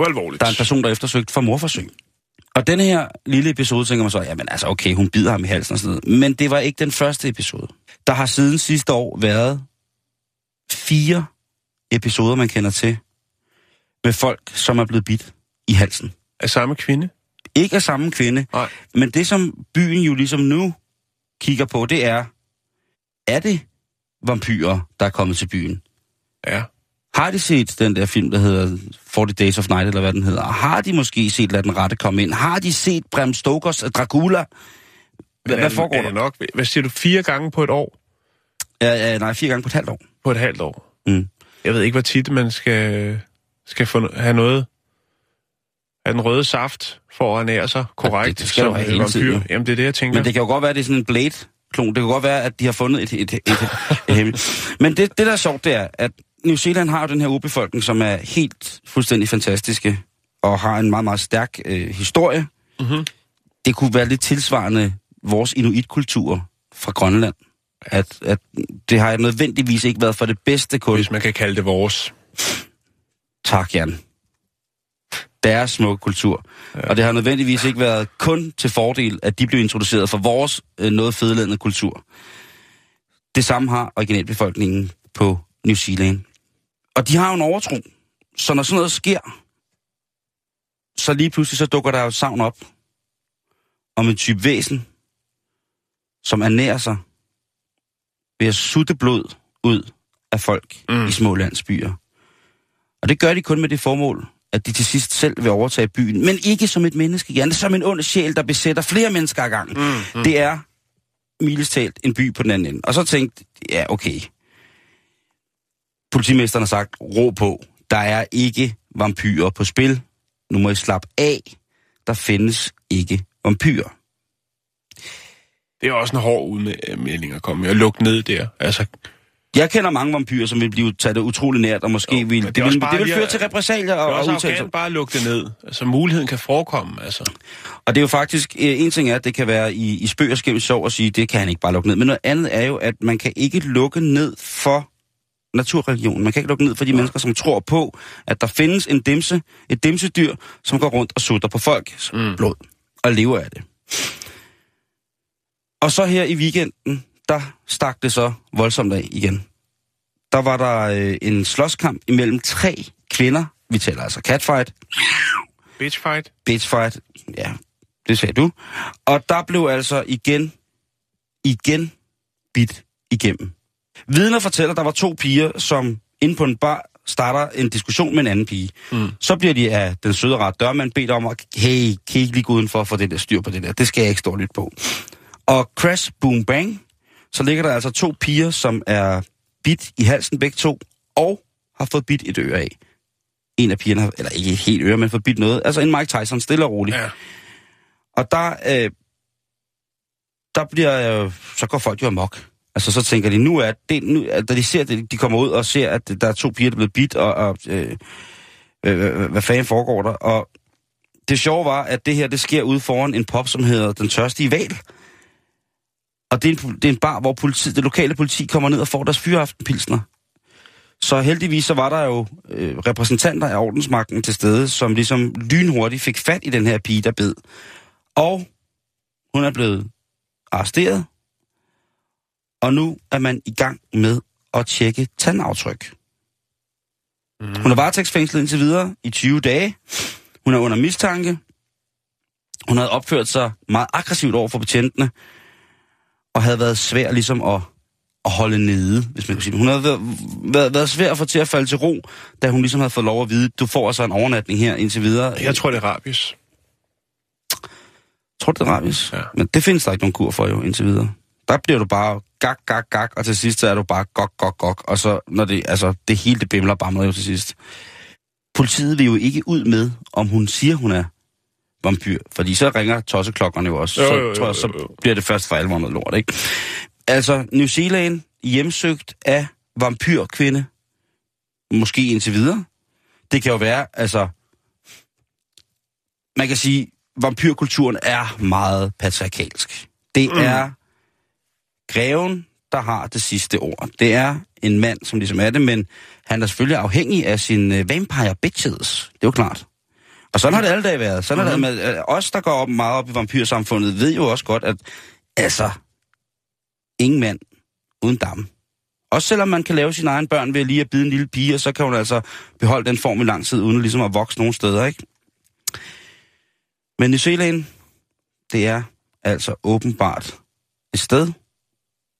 var alvorligt. der er en person, der er eftersøgt for morforsøg. Og denne her lille episode, tænker man så, jamen altså okay, hun bider ham i halsen og sådan noget. Men det var ikke den første episode. Der har siden sidste år været fire episoder, man kender til, med folk, som er blevet bidt i halsen. Af samme kvinde? Ikke af samme kvinde, Nej. men det som byen jo ligesom nu kigger på, det er, er det vampyrer, der er kommet til byen? Ja. Har de set den der film, der hedder 40 Days of Night, eller hvad den hedder? Har de måske set Lad den rette komme ind? Har de set Bram Stokers Dracula? Hvad, hvad foregår er der? det nok? Hvad siger du? Fire gange på et år? Ja, ja, nej, fire gange på et halvt år. På et halvt år? Mm. Jeg ved ikke, hvor tit man skal, skal få, have noget af den røde saft for at ernære sig korrekt. det skal du som have hele tiden. Jamen, det er det, jeg tænker. Men det kan jo godt være, at det er sådan en Blade-klon. Det kan godt være, at de har fundet et, et, et, et, et. Men det, det, der er sjovt, det er, at New Zealand har jo den her urbefolkning, som er helt fuldstændig fantastiske, og har en meget, meget stærk øh, historie. Mhm. Det kunne være lidt tilsvarende vores inuitkultur fra Grønland. At, at det har nødvendigvis ikke været for det bedste kun. Hvis man kan kalde det vores. Tak, Jan. Deres smukke kultur. Ja. Og det har nødvendigvis ikke været kun til fordel, at de blev introduceret for vores øh, noget fedeladende kultur. Det samme har originalbefolkningen på New Zealand. Og de har jo en overtro. Så når sådan noget sker, så lige pludselig så dukker der jo et savn op om en type væsen, som ernærer sig ved at sutte blod ud af folk Mm. i små landsbyer. Og det gør de kun med det formål, at de til sidst selv vil overtage byen. Men ikke som et menneske, er som en ond sjæl, der besætter flere mennesker ad gangen. Mm, mm. Det er milestalt en by på den anden ende. Og så tænkte ja, okay. Politimesteren har sagt, ro på. Der er ikke vampyrer på spil. Nu må I slappe af. Der findes ikke vampyrer. Det er også en hård udmelding at komme med at lukke ned der. Altså, Jeg kender mange vampyrer, som vil blive taget utrolig nært, og måske Jo, vil, det det, vil, bare det vil føre til repressalier det er og, og udtalelser. arrogant bare lukke det ned. Altså, muligheden kan forekomme, altså. Og det er jo faktisk, øh, en ting er, at det kan være i, i spøg og skæmt sjov at sige, det kan han ikke bare lukke ned. Men noget andet er jo, at man kan ikke lukke ned for naturreligionen. Man kan ikke lukke ned for de mennesker, som tror på, at der findes en dimse, et dimsedyr, som går rundt og sutter på folks Mm. blod og lever af det. Og så her i weekenden, der stak det så voldsomt af igen. Der var der øh, en slåskamp imellem tre kvinder. Vi taler altså catfight, Bitch fight. bitchfight, ja, det sagde du. Og der blev altså igen, igen bit igennem. Vidner fortæller, at der var to piger, som inde på en bar starter en diskussion med en anden pige. Mm. Så bliver de af den søde ret dørmand bedt om at, hey, kan I ikke lige gå udenfor for det der styr på det der? Det skal jeg ikke stå lidt på. Og crash, boom, bang, så ligger der altså to piger, som er bit i halsen begge to, og har fået bit et øre af. En af pigerne har, eller ikke helt øre, men fået bit noget. Altså en Mike Tyson, stille og roligt. Ja. Og der, øh, der bliver, øh, så går folk jo amok. Altså så tænker de, nu er det, nu, at da de ser det, de kommer ud og ser, at der er to piger, der er blevet bidt, og, og øh, øh, øh, øh hvad fanden foregår der? Og det sjove var, at det her, det sker ude foran en pop, som hedder Den Tørstige Val. Og det er, en, det er en bar, hvor politi, det lokale politi kommer ned og får deres fyraftenpilsner. Så heldigvis så var der jo øh, repræsentanter af ordensmagten til stede, som ligesom lynhurtigt fik fat i den her pige, der bed. Og hun er blevet arresteret, og nu er man i gang med at tjekke tandaftryk. Mm. Hun er varetægtsfængslet indtil videre i 20 dage. Hun er under mistanke. Hun havde opført sig meget aggressivt over for betjentene, og havde været svær ligesom at, at holde nede, hvis man kan sige det. Hun havde været, været, været svær at få til at falde til ro, da hun ligesom havde fået lov at vide, du får altså en overnatning her indtil videre. Jeg tror, det er rabies. tror, det er rabies. Ja. Men det findes der ikke nogen kur for jo indtil videre. Der bliver du bare gak, gak, gak, og til sidst så er du bare gok, gok, gok. Og så, når det, altså, det hele det bimler bamler jo til sidst. Politiet vil jo ikke ud med, om hun siger, hun er vampyr. Fordi så ringer tosseklokkerne jo også. Jo, så jo, jo, tror jeg, så jo, jo. bliver det først for alvor noget lort, ikke? Altså, New Zealand hjemsøgt af vampyrkvinde. Måske indtil videre. Det kan jo være, altså... Man kan sige, vampyrkulturen er meget patriarkalsk. Det mm. Greven, der har det sidste ord. Det er en mand, som ligesom er det, men han er selvfølgelig afhængig af sin uh, vampire bitches. Det er jo klart. Og sådan har det alle dage været. Sådan mm. har det med, uh, os, der går op meget op i vampyrsamfundet, ved jo også godt, at altså, ingen mand uden dam. Også selvom man kan lave sine egne børn ved lige at bide en lille pige, så kan hun altså beholde den form i lang tid, uden ligesom at vokse nogen steder, ikke? Men New Zealand, det er altså åbenbart et sted,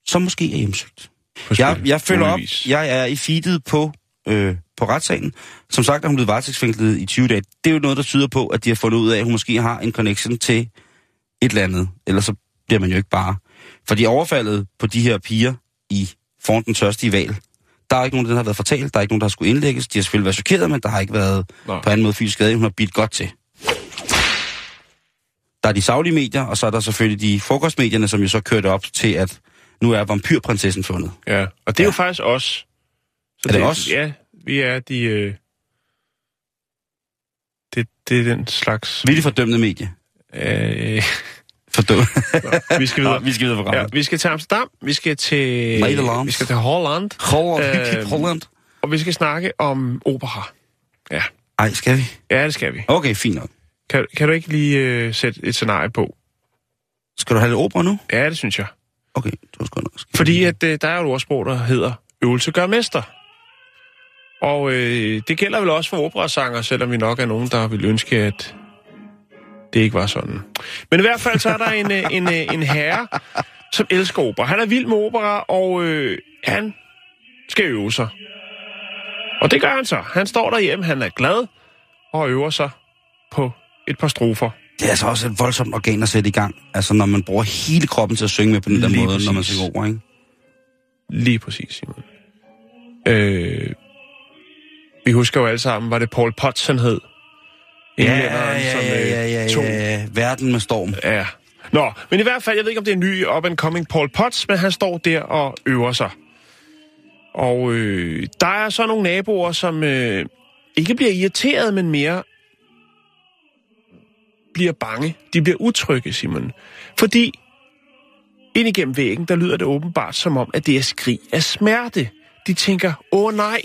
som måske er hjemsøgt. Jeg, jeg følger op, jeg er i feedet på, øh, på retssagen. Som sagt er hun blevet varetægtsfængslet i 20 dage. Det er jo noget, der tyder på, at de har fundet ud af, at hun måske har en connection til et eller andet. Ellers så bliver man jo ikke bare. Fordi overfaldet på de her piger i foran den tørstige val, der er ikke nogen, der har været fortalt. Der er ikke nogen, der har skulle indlægges. De har selvfølgelig været chokeret, men der har ikke været Nå. på anden måde fysisk skade. Hun har bidt godt til. Der er de savlige medier, og så er der selvfølgelig de frokostmedierne, som jo så kørte op til, at nu er vampyrprinsessen fundet. Ja, og det er Ja. jo faktisk os. Så Er det os? Ja, vi er de... Øh... Det, det er den slags... Vi er de fordømte medie. Øh... Fordømte. vi skal Nå, videre. vi skal videre på Ja, programmet. vi skal til Amsterdam, vi skal til... Nederland. Vi skal til Holland, Holland. Øh, Holland. og vi skal snakke om opera. Ja, Ej, skal vi? ja det skal vi. Okay, fint nok. Kan, kan du ikke lige øh, sætte et scenarie på? Skal du have lidt opera nu? Ja, det synes jeg. Okay, det var sgu nok. Fordi at, øh, der er jo et ordsprog, der hedder øvelse gør mester. Og øh, det gælder vel også for operasanger, selvom vi nok er nogen, der vil ønske, at det ikke var sådan. Men i hvert fald så er der en, øh, en, øh, en herre, som elsker opera. Han er vild med opera, og øh, han skal øve sig. Og det gør han så. Han står derhjemme, han er glad, og øver sig på et par strofer. Det er altså også et voldsomt organ at sætte i gang. Altså, når man bruger hele kroppen til at synge med på den der Lige måde, når man præcis. synger opera, ikke? Lige præcis, Simon. Øh, vi husker jo alle sammen, var det Paul Potts, han hed? Englænderen, som, øh, tog- ja. Verden med storm. Ja. Nå, men i hvert fald, jeg ved ikke, om det er en ny up-and-coming Paul Potts, men han står der og øver sig. Og øh, der er så nogle naboer, som øh, ikke bliver irriteret, men mere bliver bange. De bliver utrygge, Simon. Fordi ind igennem væggen, der lyder det åbenbart som om, at det er skrig af smerte. De tænker, åh nej,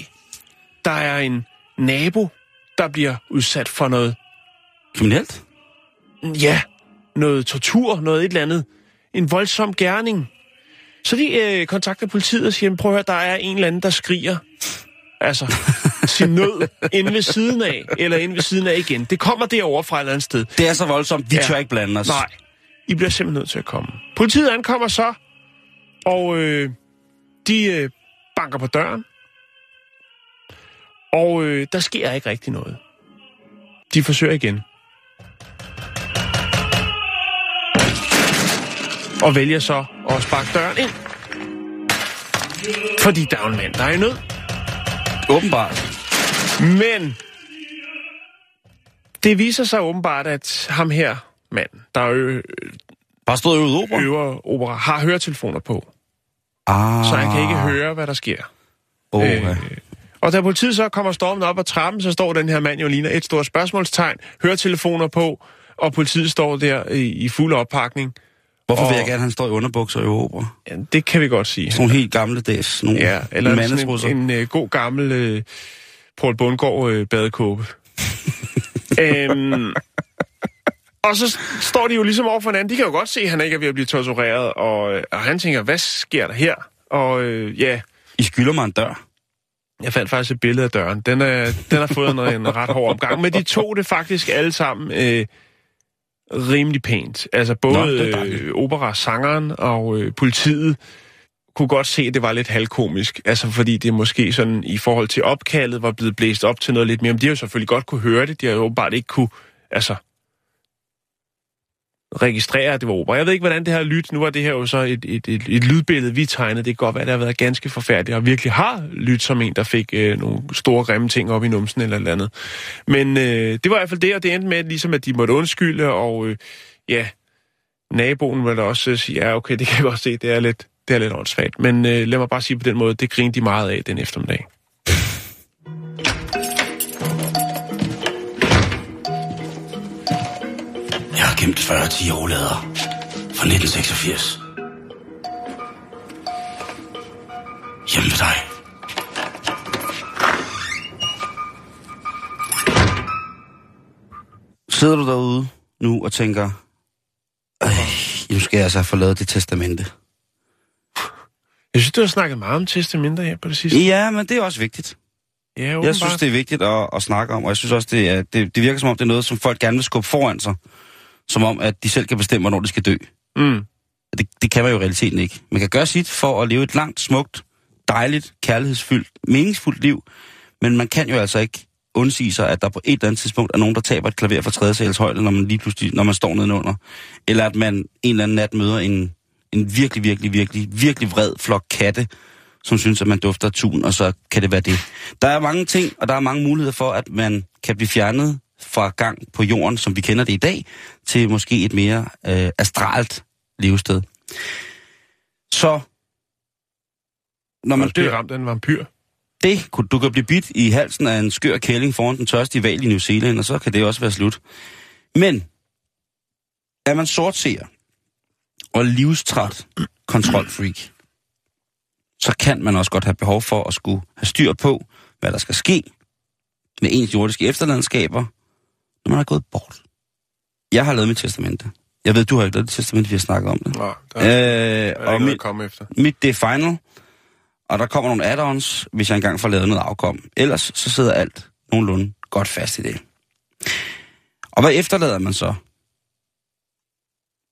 der er en nabo, der bliver udsat for noget Kriminelt? ja, noget tortur, noget et eller andet. En voldsom gerning. Så de øh, kontakter politiet og siger, prøv at høre, der er en eller anden, der skriger. Altså, sin nød inde ved siden af, eller inde ved siden af igen. Det kommer derovre fra et eller andet sted. Det er så voldsomt, vi Ja. tør ikke blande os. Nej, I bliver simpelthen nødt til at komme. Politiet ankommer så, og øh, de øh, banker på døren. Og øh, der sker ikke rigtig noget. De forsøger igen. Og vælger så at sparke døren ind. Fordi der er en mand, der er i nød. Åbenbart. Men det viser sig åbenbart, at ham her mand, der ø- Bare opera. øver opera, har høretelefoner på. Ah. så han kan ikke høre, hvad der sker. Oh, Øh. Og da politiet så kommer stormen op ad trappen, så står den her mand jo ligner et stort spørgsmålstegn, høretelefoner på, og politiet står der i, i fuld oppakning. Hvorfor vil og- jeg gerne, at han står i underbukser og øver opera? Ja, det kan vi godt sige. Sådan nogle helt gamle dags. Nogle Ja, eller sådan mandetrusser. en, en uh, god gammel uh, Paul Bundgaard uh, badekåbe. øhm, og så står de jo ligesom over for hinanden. De kan jo godt se, at han ikke er ved at blive tortureret, og, øh, og han tænker, hvad sker der her? Og øh, ja, I skylder mig en dør. Jeg fandt faktisk et billede af døren. Den, er, den har fået en, en ret hård omgang. Men de tog det faktisk alle sammen øh, rimelig pænt. Altså både øh, operasangeren og øh, politiet kunne godt se, at det var lidt halvkomisk. Altså fordi det måske sådan i forhold til opkaldet var blevet blæst op til noget lidt mere. Men de har jo selvfølgelig godt kunne høre det. De har jo åbenbart ikke kunne altså, registrere, at det var opera. Jeg ved ikke, hvordan det her lyt. Nu var det her jo så et, et, et, et lydbillede, vi tegnede. Det kan godt være, det har været ganske forfærdeligt, og virkelig har lyt som en, der fik øh, nogle store grimme ting op i numsen eller eller andet. Men øh, det var i hvert fald det, og det endte med, ligesom, at de måtte undskylde, og øh, ja, naboen ville også øh, sige, ja, okay, det kan jeg godt se, det er lidt, det er lidt åndssvagt. Men øh, lad mig bare sige på den måde, det griner de meget af den eftermiddag. Jeg har gemt 40 10 roulader fra 1986. Hjemme ved dig. Sidder du derude nu og tænker, Ej, nu skal jeg altså have forladet det testamente. Jeg synes, du har snakket meget om testamenter her på det sidste. Ja, men det er også vigtigt. Ja, Jeg åbenbart. synes, det er vigtigt at, at snakke om, og jeg synes også, det, er, det, det virker som om, det er noget, som folk gerne vil skubbe foran sig. Som om, at de selv kan bestemme, hvornår de skal dø. Mm. Det, det kan man jo i realiteten ikke. Man kan gøre sit for at leve et langt, smukt, dejligt, kærlighedsfyldt, meningsfuldt liv, men man kan jo altså ikke undsige sig, at der på et eller andet tidspunkt er nogen, der taber et klaver fra tredje sals højde, når man lige pludselig, når man står nedenunder. Eller at man en eller anden nat møder en, en virkelig, virkelig, virkelig, virkelig vred flok katte, som synes, at man dufter tun, og så kan det være det. Der er mange ting, og der er mange muligheder for, at man kan blive fjernet fra gang på jorden, som vi kender det i dag, til måske et mere øh, astralt levested. Så når man dør, ramt af en vampyr. det, kunne- du kan blive bidt i halsen af en skør kælling foran den tørstige val i New Zealand, og så kan det også være slut. Men er man sortseer og livstræt kontrolfreak, så kan man også godt have behov for at skulle have styr på, hvad der skal ske med ens jordiske efterladenskaber, når man er gået bort. Jeg har lavet mit testamente. Jeg ved, du har ikke lavet dit testamente, vi har snakket om det. Nå, der er, Øh, der er og ikke mit, komme efter. mit det er final, og der kommer nogle add-ons, hvis jeg engang får lavet noget afkom. Ellers så sidder alt nogenlunde godt fast i det. Og hvad efterlader man så?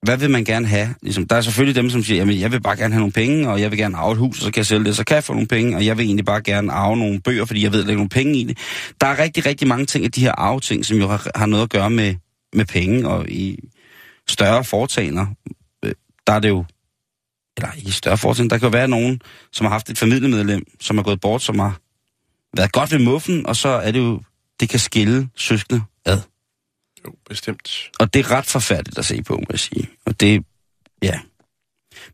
Hvad vil man gerne have? Ligesom, der er selvfølgelig dem, som siger, jamen jeg vil bare gerne have nogle penge, og jeg vil gerne arve et hus, og så kan jeg sælge det, så kan jeg få nogle penge, og jeg vil egentlig bare gerne arve nogle bøger, fordi jeg ved, at der er nogle penge i det. Der er rigtig, rigtig mange ting af de her arveting, som jo har, har noget at gøre med, med penge, og i større foretagender, øh, der er det jo eller i større foretagender, der kan jo være nogen, som har haft et familiemedlem, som er gået bort, som har været godt ved muffen, og så er det jo, det kan skille søskende ad. Jo, bestemt. Og det er ret forfærdeligt at se på, må jeg sige. Og det, ja.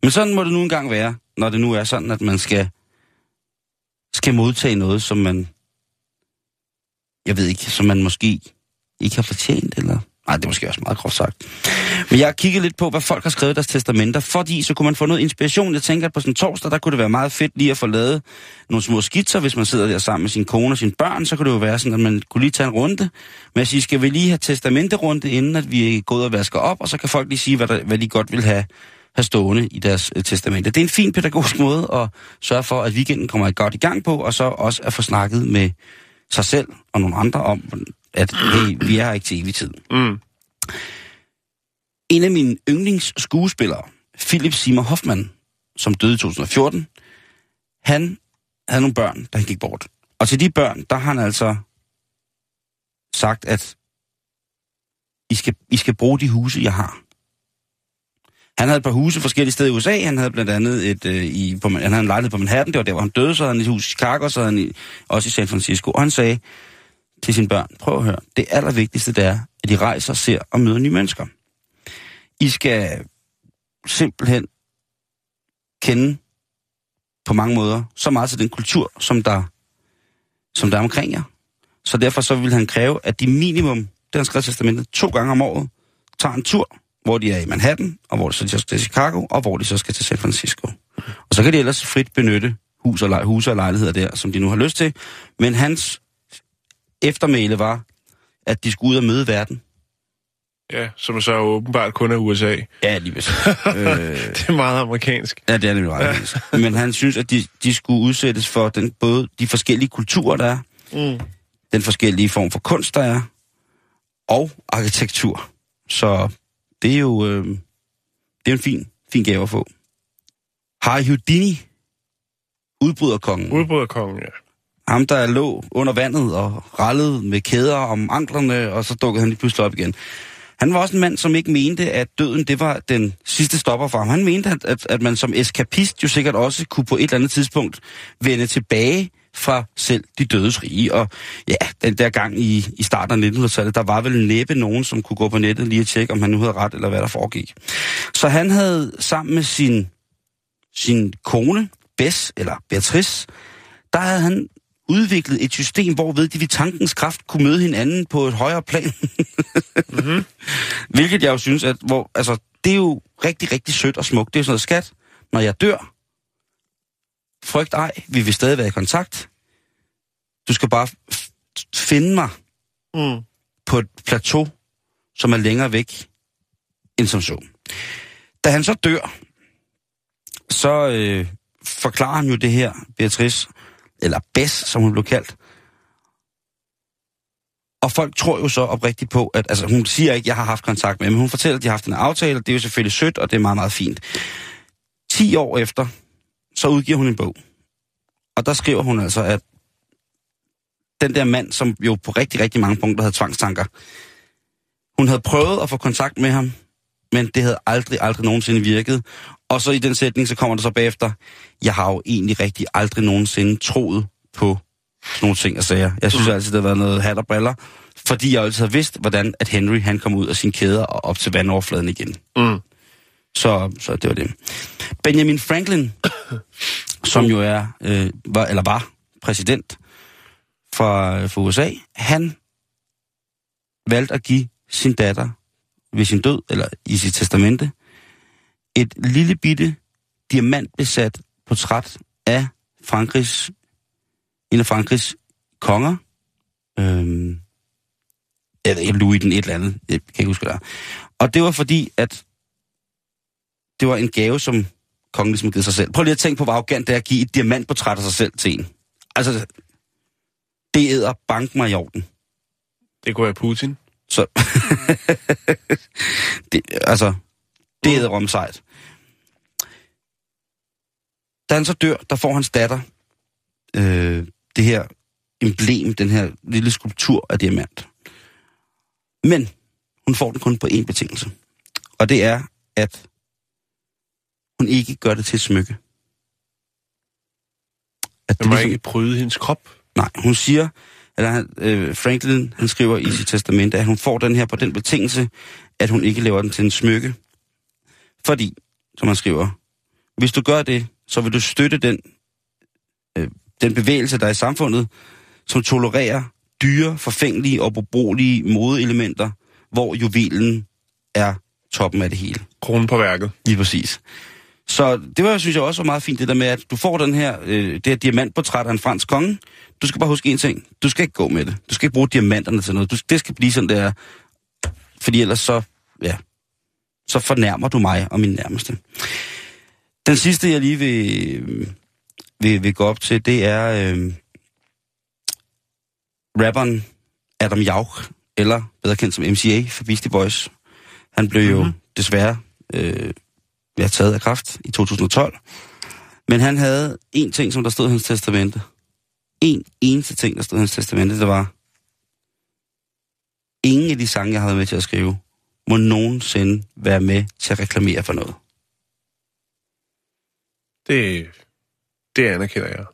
Men sådan må det nu engang være, når det nu er sådan, at man skal, skal modtage noget, som man, jeg ved ikke, som man måske ikke har fortjent, eller... Nej, det er måske også meget groft sagt. Men jeg har kigget lidt på, hvad folk har skrevet i deres testamenter, fordi så kunne man få noget inspiration. Jeg tænker, at på sådan en torsdag, der kunne det være meget fedt lige at få lavet nogle små skitser, hvis man sidder der sammen med sin kone og sine børn, så kunne det jo være sådan, at man kunne lige tage en runde. Men jeg siger, skal vi lige have testamenterunde, inden at vi er gået og vasker op, og så kan folk lige sige, hvad, der, hvad de godt vil have, have stående i deres øh, testamenter. Det er en fin pædagogisk måde at sørge for, at weekenden kommer godt i gang på, og så også at få snakket med sig selv og nogle andre om, at hey, vi er her ikke til evig tid. Mm. En af mine yndlingsskuespillere, Philip Seymour Hoffman, som døde i 2014, han havde nogle børn, da han gik bort. Og til de børn, der har han altså sagt, at I skal, I skal bruge de huse, jeg har. Han havde et par huse forskellige steder i USA. Han havde blandt andet et, øh, i, på, han havde en lejlighed på Manhattan, det var der, hvor han døde. Så havde han et hus i Chicago, så havde han i, også i San Francisco. Og han sagde til sine børn, prøv at høre, det allervigtigste det er, at I rejser, ser og møder nye mennesker. I skal simpelthen kende på mange måder så meget til den kultur, som der, som der er omkring jer. Så derfor så vil han kræve, at de minimum, det han skrev testamentet, to gange om året, tager en tur, hvor de er i Manhattan, og hvor de så skal til Chicago, og hvor de så skal til San Francisco. Og så kan de ellers frit benytte hus og, lej, hus og lejligheder der, som de nu har lyst til. Men hans eftermæle var, at de skulle ud og møde verden. Ja, som så åbenbart kun er USA. Ja, lige øh, Det er meget amerikansk. Ja, det er nemlig ret. Ja. Men han synes, at de, de skulle udsættes for den, både de forskellige kulturer, der er, Mm. den forskellige form for kunst, der er, og arkitektur. Så det er jo øh, det er en fin, fin gave at få. Harry Houdini, udbryderkongen, Udbryderkongen, ja ham der lå under vandet og rallede med kæder om anklerne, og så dukkede han lige pludselig op igen. Han var også en mand, som ikke mente, at døden det var den sidste stopper for ham. Han mente, at, at, at man som eskapist jo sikkert også kunne på et eller andet tidspunkt vende tilbage fra selv de dødes rige. Og ja, den der gang i, i starten af 1900-tallet, der var vel næppe nogen, som kunne gå på nettet lige og tjekke, om han nu havde ret, eller hvad der foregik. Så han havde sammen med sin, sin kone, Bess, eller Beatrice, der havde han udviklet et system, hvorved de ved tankens kraft kunne møde hinanden på et højere plan. mm-hmm. Hvilket jeg jo synes, at hvor, altså, det er jo rigtig, rigtig sødt og smukt. Det er sådan noget skat. Når jeg dør, frygt ej, vi vil stadig være i kontakt. Du skal bare finde mig Mm. på et plateau, som er længere væk end som så. Da han så dør, så øh, forklarer han jo det her, Beatrice, eller Bess, som hun blev kaldt. Og folk tror jo så oprigtigt på, at altså, hun siger ikke, at jeg har haft kontakt med, men hun fortæller, at de har haft en aftale, det er jo selvfølgelig sødt, og det er meget, meget fint. 10 år efter, så udgiver hun en bog. Og der skriver hun altså, at den der mand, som jo på rigtig, rigtig mange punkter havde tvangstanker, hun havde prøvet at få kontakt med ham, men det havde aldrig, aldrig nogensinde virket. Og så i den sætning, så kommer der så bagefter, jeg har jo egentlig rigtig aldrig nogensinde troet på sådan nogle ting og sager. Jeg synes altid, det har været noget hat og baller, fordi jeg altid har vidst, hvordan at Henry han kom ud af sin kæder og op til vandoverfladen igen. Mm. Så, så det var det. Benjamin Franklin, som jo er, øh, var, eller var præsident for, for USA, han valgte at give sin datter ved sin død, eller i sit testamente, et lille bitte diamantbesat portræt af Frankrigs, en af Frankrigs konger. Øhm, eller Louis den et eller andet, jeg kan ikke huske, hvad det. Og det var fordi, at det var en gave, som kongen ligesom givet sig selv. Prøv lige at tænke på, hvor arrogant det er at give et diamantportræt af sig selv til en. Altså, det æder bank mig i orden. Det kunne være Putin. Så, det, altså, det æder rom sejt. Da han så dør, der får hans datter øh, det her emblem, den her lille skulptur af diamant. Men hun får den kun på én betingelse. Og det er, at hun ikke gør det til et smykke. At Man må ligesom- ikke bryde hendes krop. Nej, hun siger, eller han, øh, Franklin, han skriver i sit testamente, at hun får den her på den betingelse, at hun ikke laver den til en smykke. Fordi, som han skriver, hvis du gør det, så vil du støtte den, øh, den bevægelse, der er i samfundet, som tolererer dyre, forfængelige og bebrugelige modeelementer, hvor juvelen er toppen af det hele. Kronen på værket. Lige præcis. Så det var, synes jeg også var meget fint, det der med, at du får den her, øh, det her diamantportræt af en fransk konge. Du skal bare huske en ting. Du skal ikke gå med det. Du skal ikke bruge diamanterne til noget. Du, det skal blive sådan der, fordi ellers så, ja, så fornærmer du mig og min nærmeste. Den sidste, jeg lige vil, vil, vil gå op til, det er øh, rapperen Adam Jauch, eller bedre kendt som MCA for Beastie Boys. Han blev jo mm-hmm. desværre øh, bliver taget af kraft i 2012. Men han havde en ting, som der stod i hans testamente. En eneste ting, der stod i hans testamente, det var, ingen af de sange, jeg havde med til at skrive, må nogensinde være med til at reklamere for noget. Det, det anerkender jeg.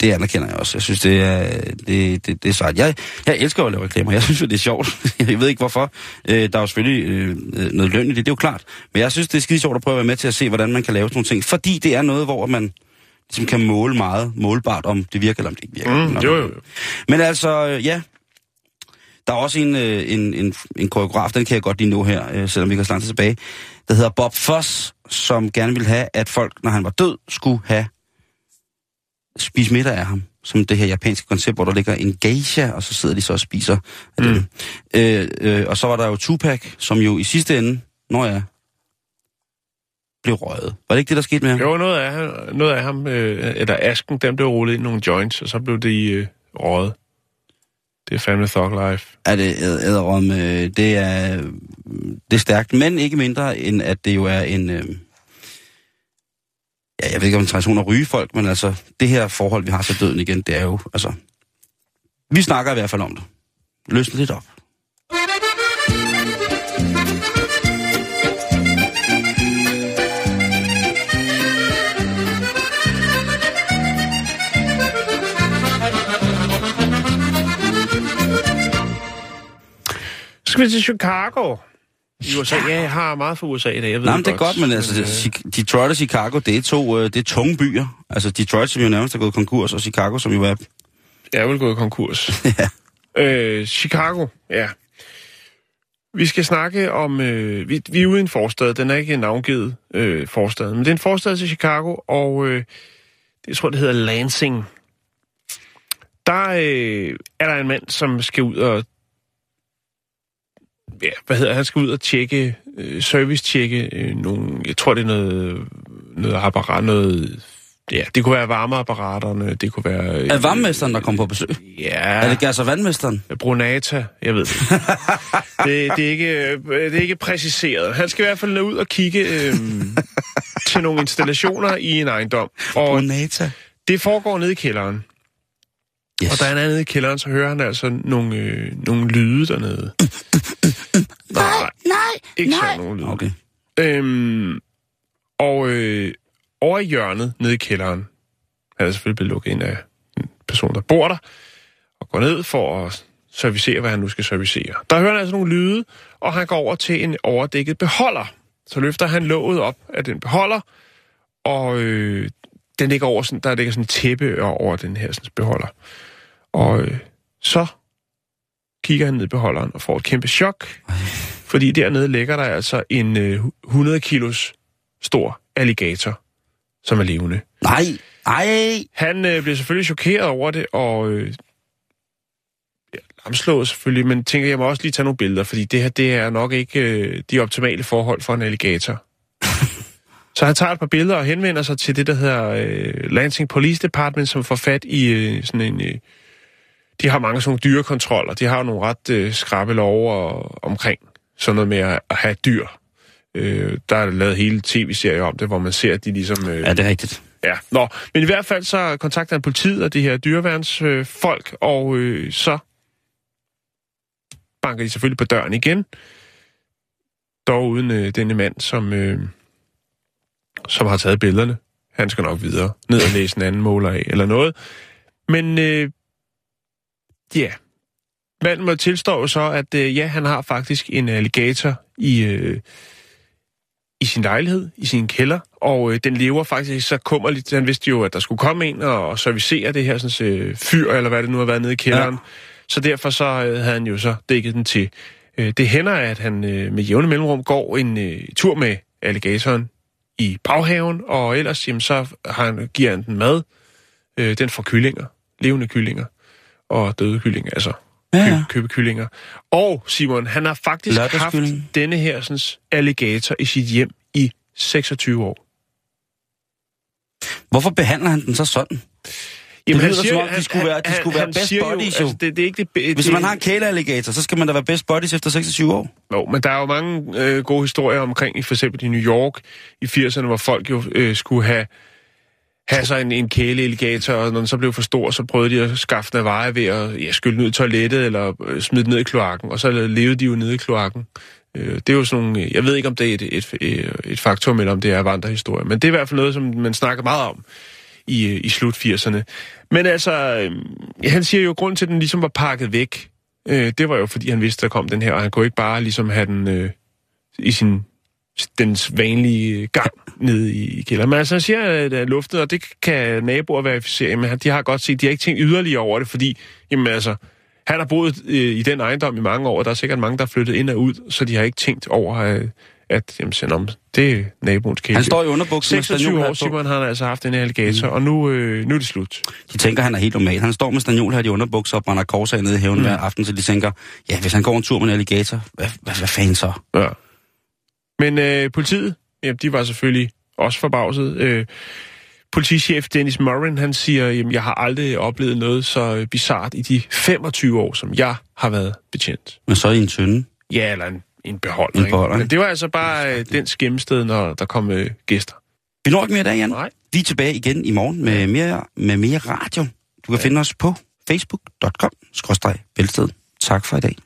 Det anerkender jeg også. Jeg synes, det er, det, det, det er sejt. Jeg, jeg elsker at lave reklamer. Jeg synes jo, det er sjovt. Jeg ved ikke, hvorfor. Øh, der er jo selvfølgelig øh, noget løn i det, det er jo klart. Men jeg synes, det er skide sjovt at prøve at være med til at se, hvordan man kan lave sådan nogle ting. Fordi det er noget, hvor man ligesom kan måle meget målbart, om det virker eller om det ikke virker. Mm, jo, jo. Men altså, øh, ja. Der er også en, øh, en, en, en koreograf, den kan jeg godt lige nå her, selvom vi lang tid tilbage, der hedder Bob Foss, som gerne ville have, at folk, når han var død, skulle have spise middag af ham. Som det her japanske koncept, hvor der ligger en geisha, og så sidder de så og spiser. Mm. Øh, øh, og så var der jo Tupac, som jo i sidste ende, når jeg blev røget. Var det ikke det, der skete med ham? Jo, noget af, ham- noget af ham, øh, eller asken, den blev rullet ind i nogle joints, og så blev de øh, røget. Det er fandme thug life. er det æderom, øh, det er, det er stærkt, men ikke mindre end at det jo er en, øh, ja, jeg ved ikke om en tradition at ryge folk, men altså, det her forhold, vi har til døden igen, det er jo, altså, vi snakker i hvert fald om det. Løsne lidt op. Skal vi til Chicago. I USA? Ja, jeg har meget for USA i dag, jeg ved Nej, men det er godt. men altså, øh, Chi- Detroit og Chicago, det er to øh, det er tunge byer. Altså Detroit, som jo nærmest er gået konkurs, og Chicago, som jo er... Jeg er vel gået konkurs. Ja. Øh, Chicago, ja. Vi skal snakke om... Øh, vi, vi er ude i en forstad. Den er ikke navngivet øh, forstad, men det er en forstad til Chicago, og øh, jeg tror, det hedder Lansing. Der øh, er der en mand, som skal ud og... Ja, hvad hedder han? skal ud og tjekke, øh, service-tjekke øh, nogle... Jeg tror, det er noget, noget apparat, noget... Ja, det kunne være varmeapparaterne, det kunne være... Øh, Er varmemesteren, der kommer på besøg? Ja, Er det gas- og vandmesteren? Brunata, jeg ved det. det, det, er ikke, øh, det er ikke præciseret. Han skal i hvert fald ud og kigge øhm, til nogle installationer i en ejendom. Og Brunata. det foregår nede i kælderen. Yes. Og han er nede i kælderen, så hører han altså nogle, øh, nogle lyde dernede. Nej, Nej, ikke nej. sådan nogle lyde. Okay. Øhm, og øh, over i hjørnet nede i kælderen, han er selvfølgelig blevet lukket ind af en person, der bor der, og går ned for at servicere, hvad han nu skal servicere. Der hører han altså nogle lyde, og han går over til en overdækket beholder. Så løfter han låget op af den beholder, og øh, den ligger over sådan, der ligger sådan en tæppe over den her sådan, beholder. Og øh, så kigger han ned i beholderen og får et kæmpe chok, fordi dernede ligger der altså en øh, 100 kilos stor alligator, som er levende. Nej, ej. Han øh, bliver selvfølgelig chokeret over det, og øh, ja, lamslået selvfølgelig, men tænker, jeg må også lige tage nogle billeder, fordi det her, det er nok ikke øh, de optimale forhold for en alligator. Så han tager et par billeder og henvender sig til det, der hedder øh, Lansing Police Department, som får fat i øh, sådan en... Øh, de har mange sådan nogle dyrekontroller. De har jo nogle ret øh, skrabe love omkring sådan noget med at, at have dyr. Øh, der er lavet hele tv-serier om det, hvor man ser, at de ligesom... Øh, Ja, det er rigtigt. Ja, nå. Men i hvert fald så kontakter han politiet og de her dyreværnsfolk, øh, folk, og øh, så banker de selvfølgelig på døren igen. Dog uden øh, denne mand, som, øh, som har taget billederne. Han skal nok videre. Ned og læse en anden måler af, eller noget. Men øh, ja, manden må tilstå så, at øh, ja, han har faktisk en alligator i... Øh, i sin lejlighed, i sin kælder, og øh, den lever faktisk så kummerligt. Han vidste jo, at der skulle komme en og, og servicere det her sådan, øh, fyr, eller hvad det nu har været nede i kælderen. Ja. Så derfor så øh, havde han jo så dækket den til. Øh, det hænder, at han øh, med jævne mellemrum går en øh, tur med alligatoren i baghaven, og ellers jamen, så har han, giver han den mad. Øh, den får kyllinger, levende kyllinger, og døde kyllinger, altså Ja, ja. købe kyllinger. Og Simon, han har faktisk haft denne her sådan, alligator i sit hjem i 26 år. Hvorfor behandler han den så sådan? Jamen, lyder som om, de skulle være- de skulle være best siger buddies, jo. altså, det, det er ikke det, det, Hvis man har en kælealligator, så skal man da være best buddies efter 26 år. Jo, men der er jo mange øh, gode historier omkring, for eksempel i New York i 80'erne, hvor folk jo øh, skulle have, have sig en, en kælealligator, og når den så blev for stor, så prøvede de at skaffe den af veje ved at ja, skylde den ud i toilettet, eller øh, smide den ned i kloakken, og så levede de jo nede i kloakken. Øh, det er jo sådan nogle, jeg ved ikke, om det er et, et, øh, et, faktum, eller om det er vandrehistorie, men det er i hvert fald noget, som man snakker meget om i, i slut 80'erne. Men altså, han siger jo, at grunden til, at den ligesom var pakket væk, det var jo, fordi han vidste, der kom den her, og han kunne ikke bare ligesom have den øh, i sin dens vanlige gang nede i kælderen. Men altså, han siger, at det er luftet, og det kan naboer verificere, men de har godt set, de har ikke tænkt yderligere over det, fordi, jamen altså, han har boet øh, i den ejendom i mange år, og der er sikkert mange, der er flyttet ind og ud, så de har ikke tænkt over, at, at jamen, sådan, om, det er naboens kæledyr. Han står i underbuksen med 26 stanjolhat år. Simon, har han altså haft en alligator, mm. og nu, øh, nu er det slut. De tænker, han er helt normal. Han står med stanjolhat i underbukser og brænder korsager nede i haven mm. hver aften, så de tænker, ja, hvis han går en tur med en alligator, hvad, hvad, hvad fanden så? Ja. Men øh, politiet, ja, de var selvfølgelig også forbavset. Øh, politichef Dennis Morin, han siger, jamen, jeg har aldrig oplevet noget så øh, bizart i de 25 år, som jeg har været betjent. Men så i en tynde. Ja, eller en, en beholder. En ikke? beholder, Men det var altså bare øh, den skæmmested, når der kom øh, gæster. Vi når ikke mere i dag, Jan. Nej. Vi er tilbage igen i morgen med mere, med mere radio. Du kan ja. finde os på facebook.com bælsted. Tak for i dag.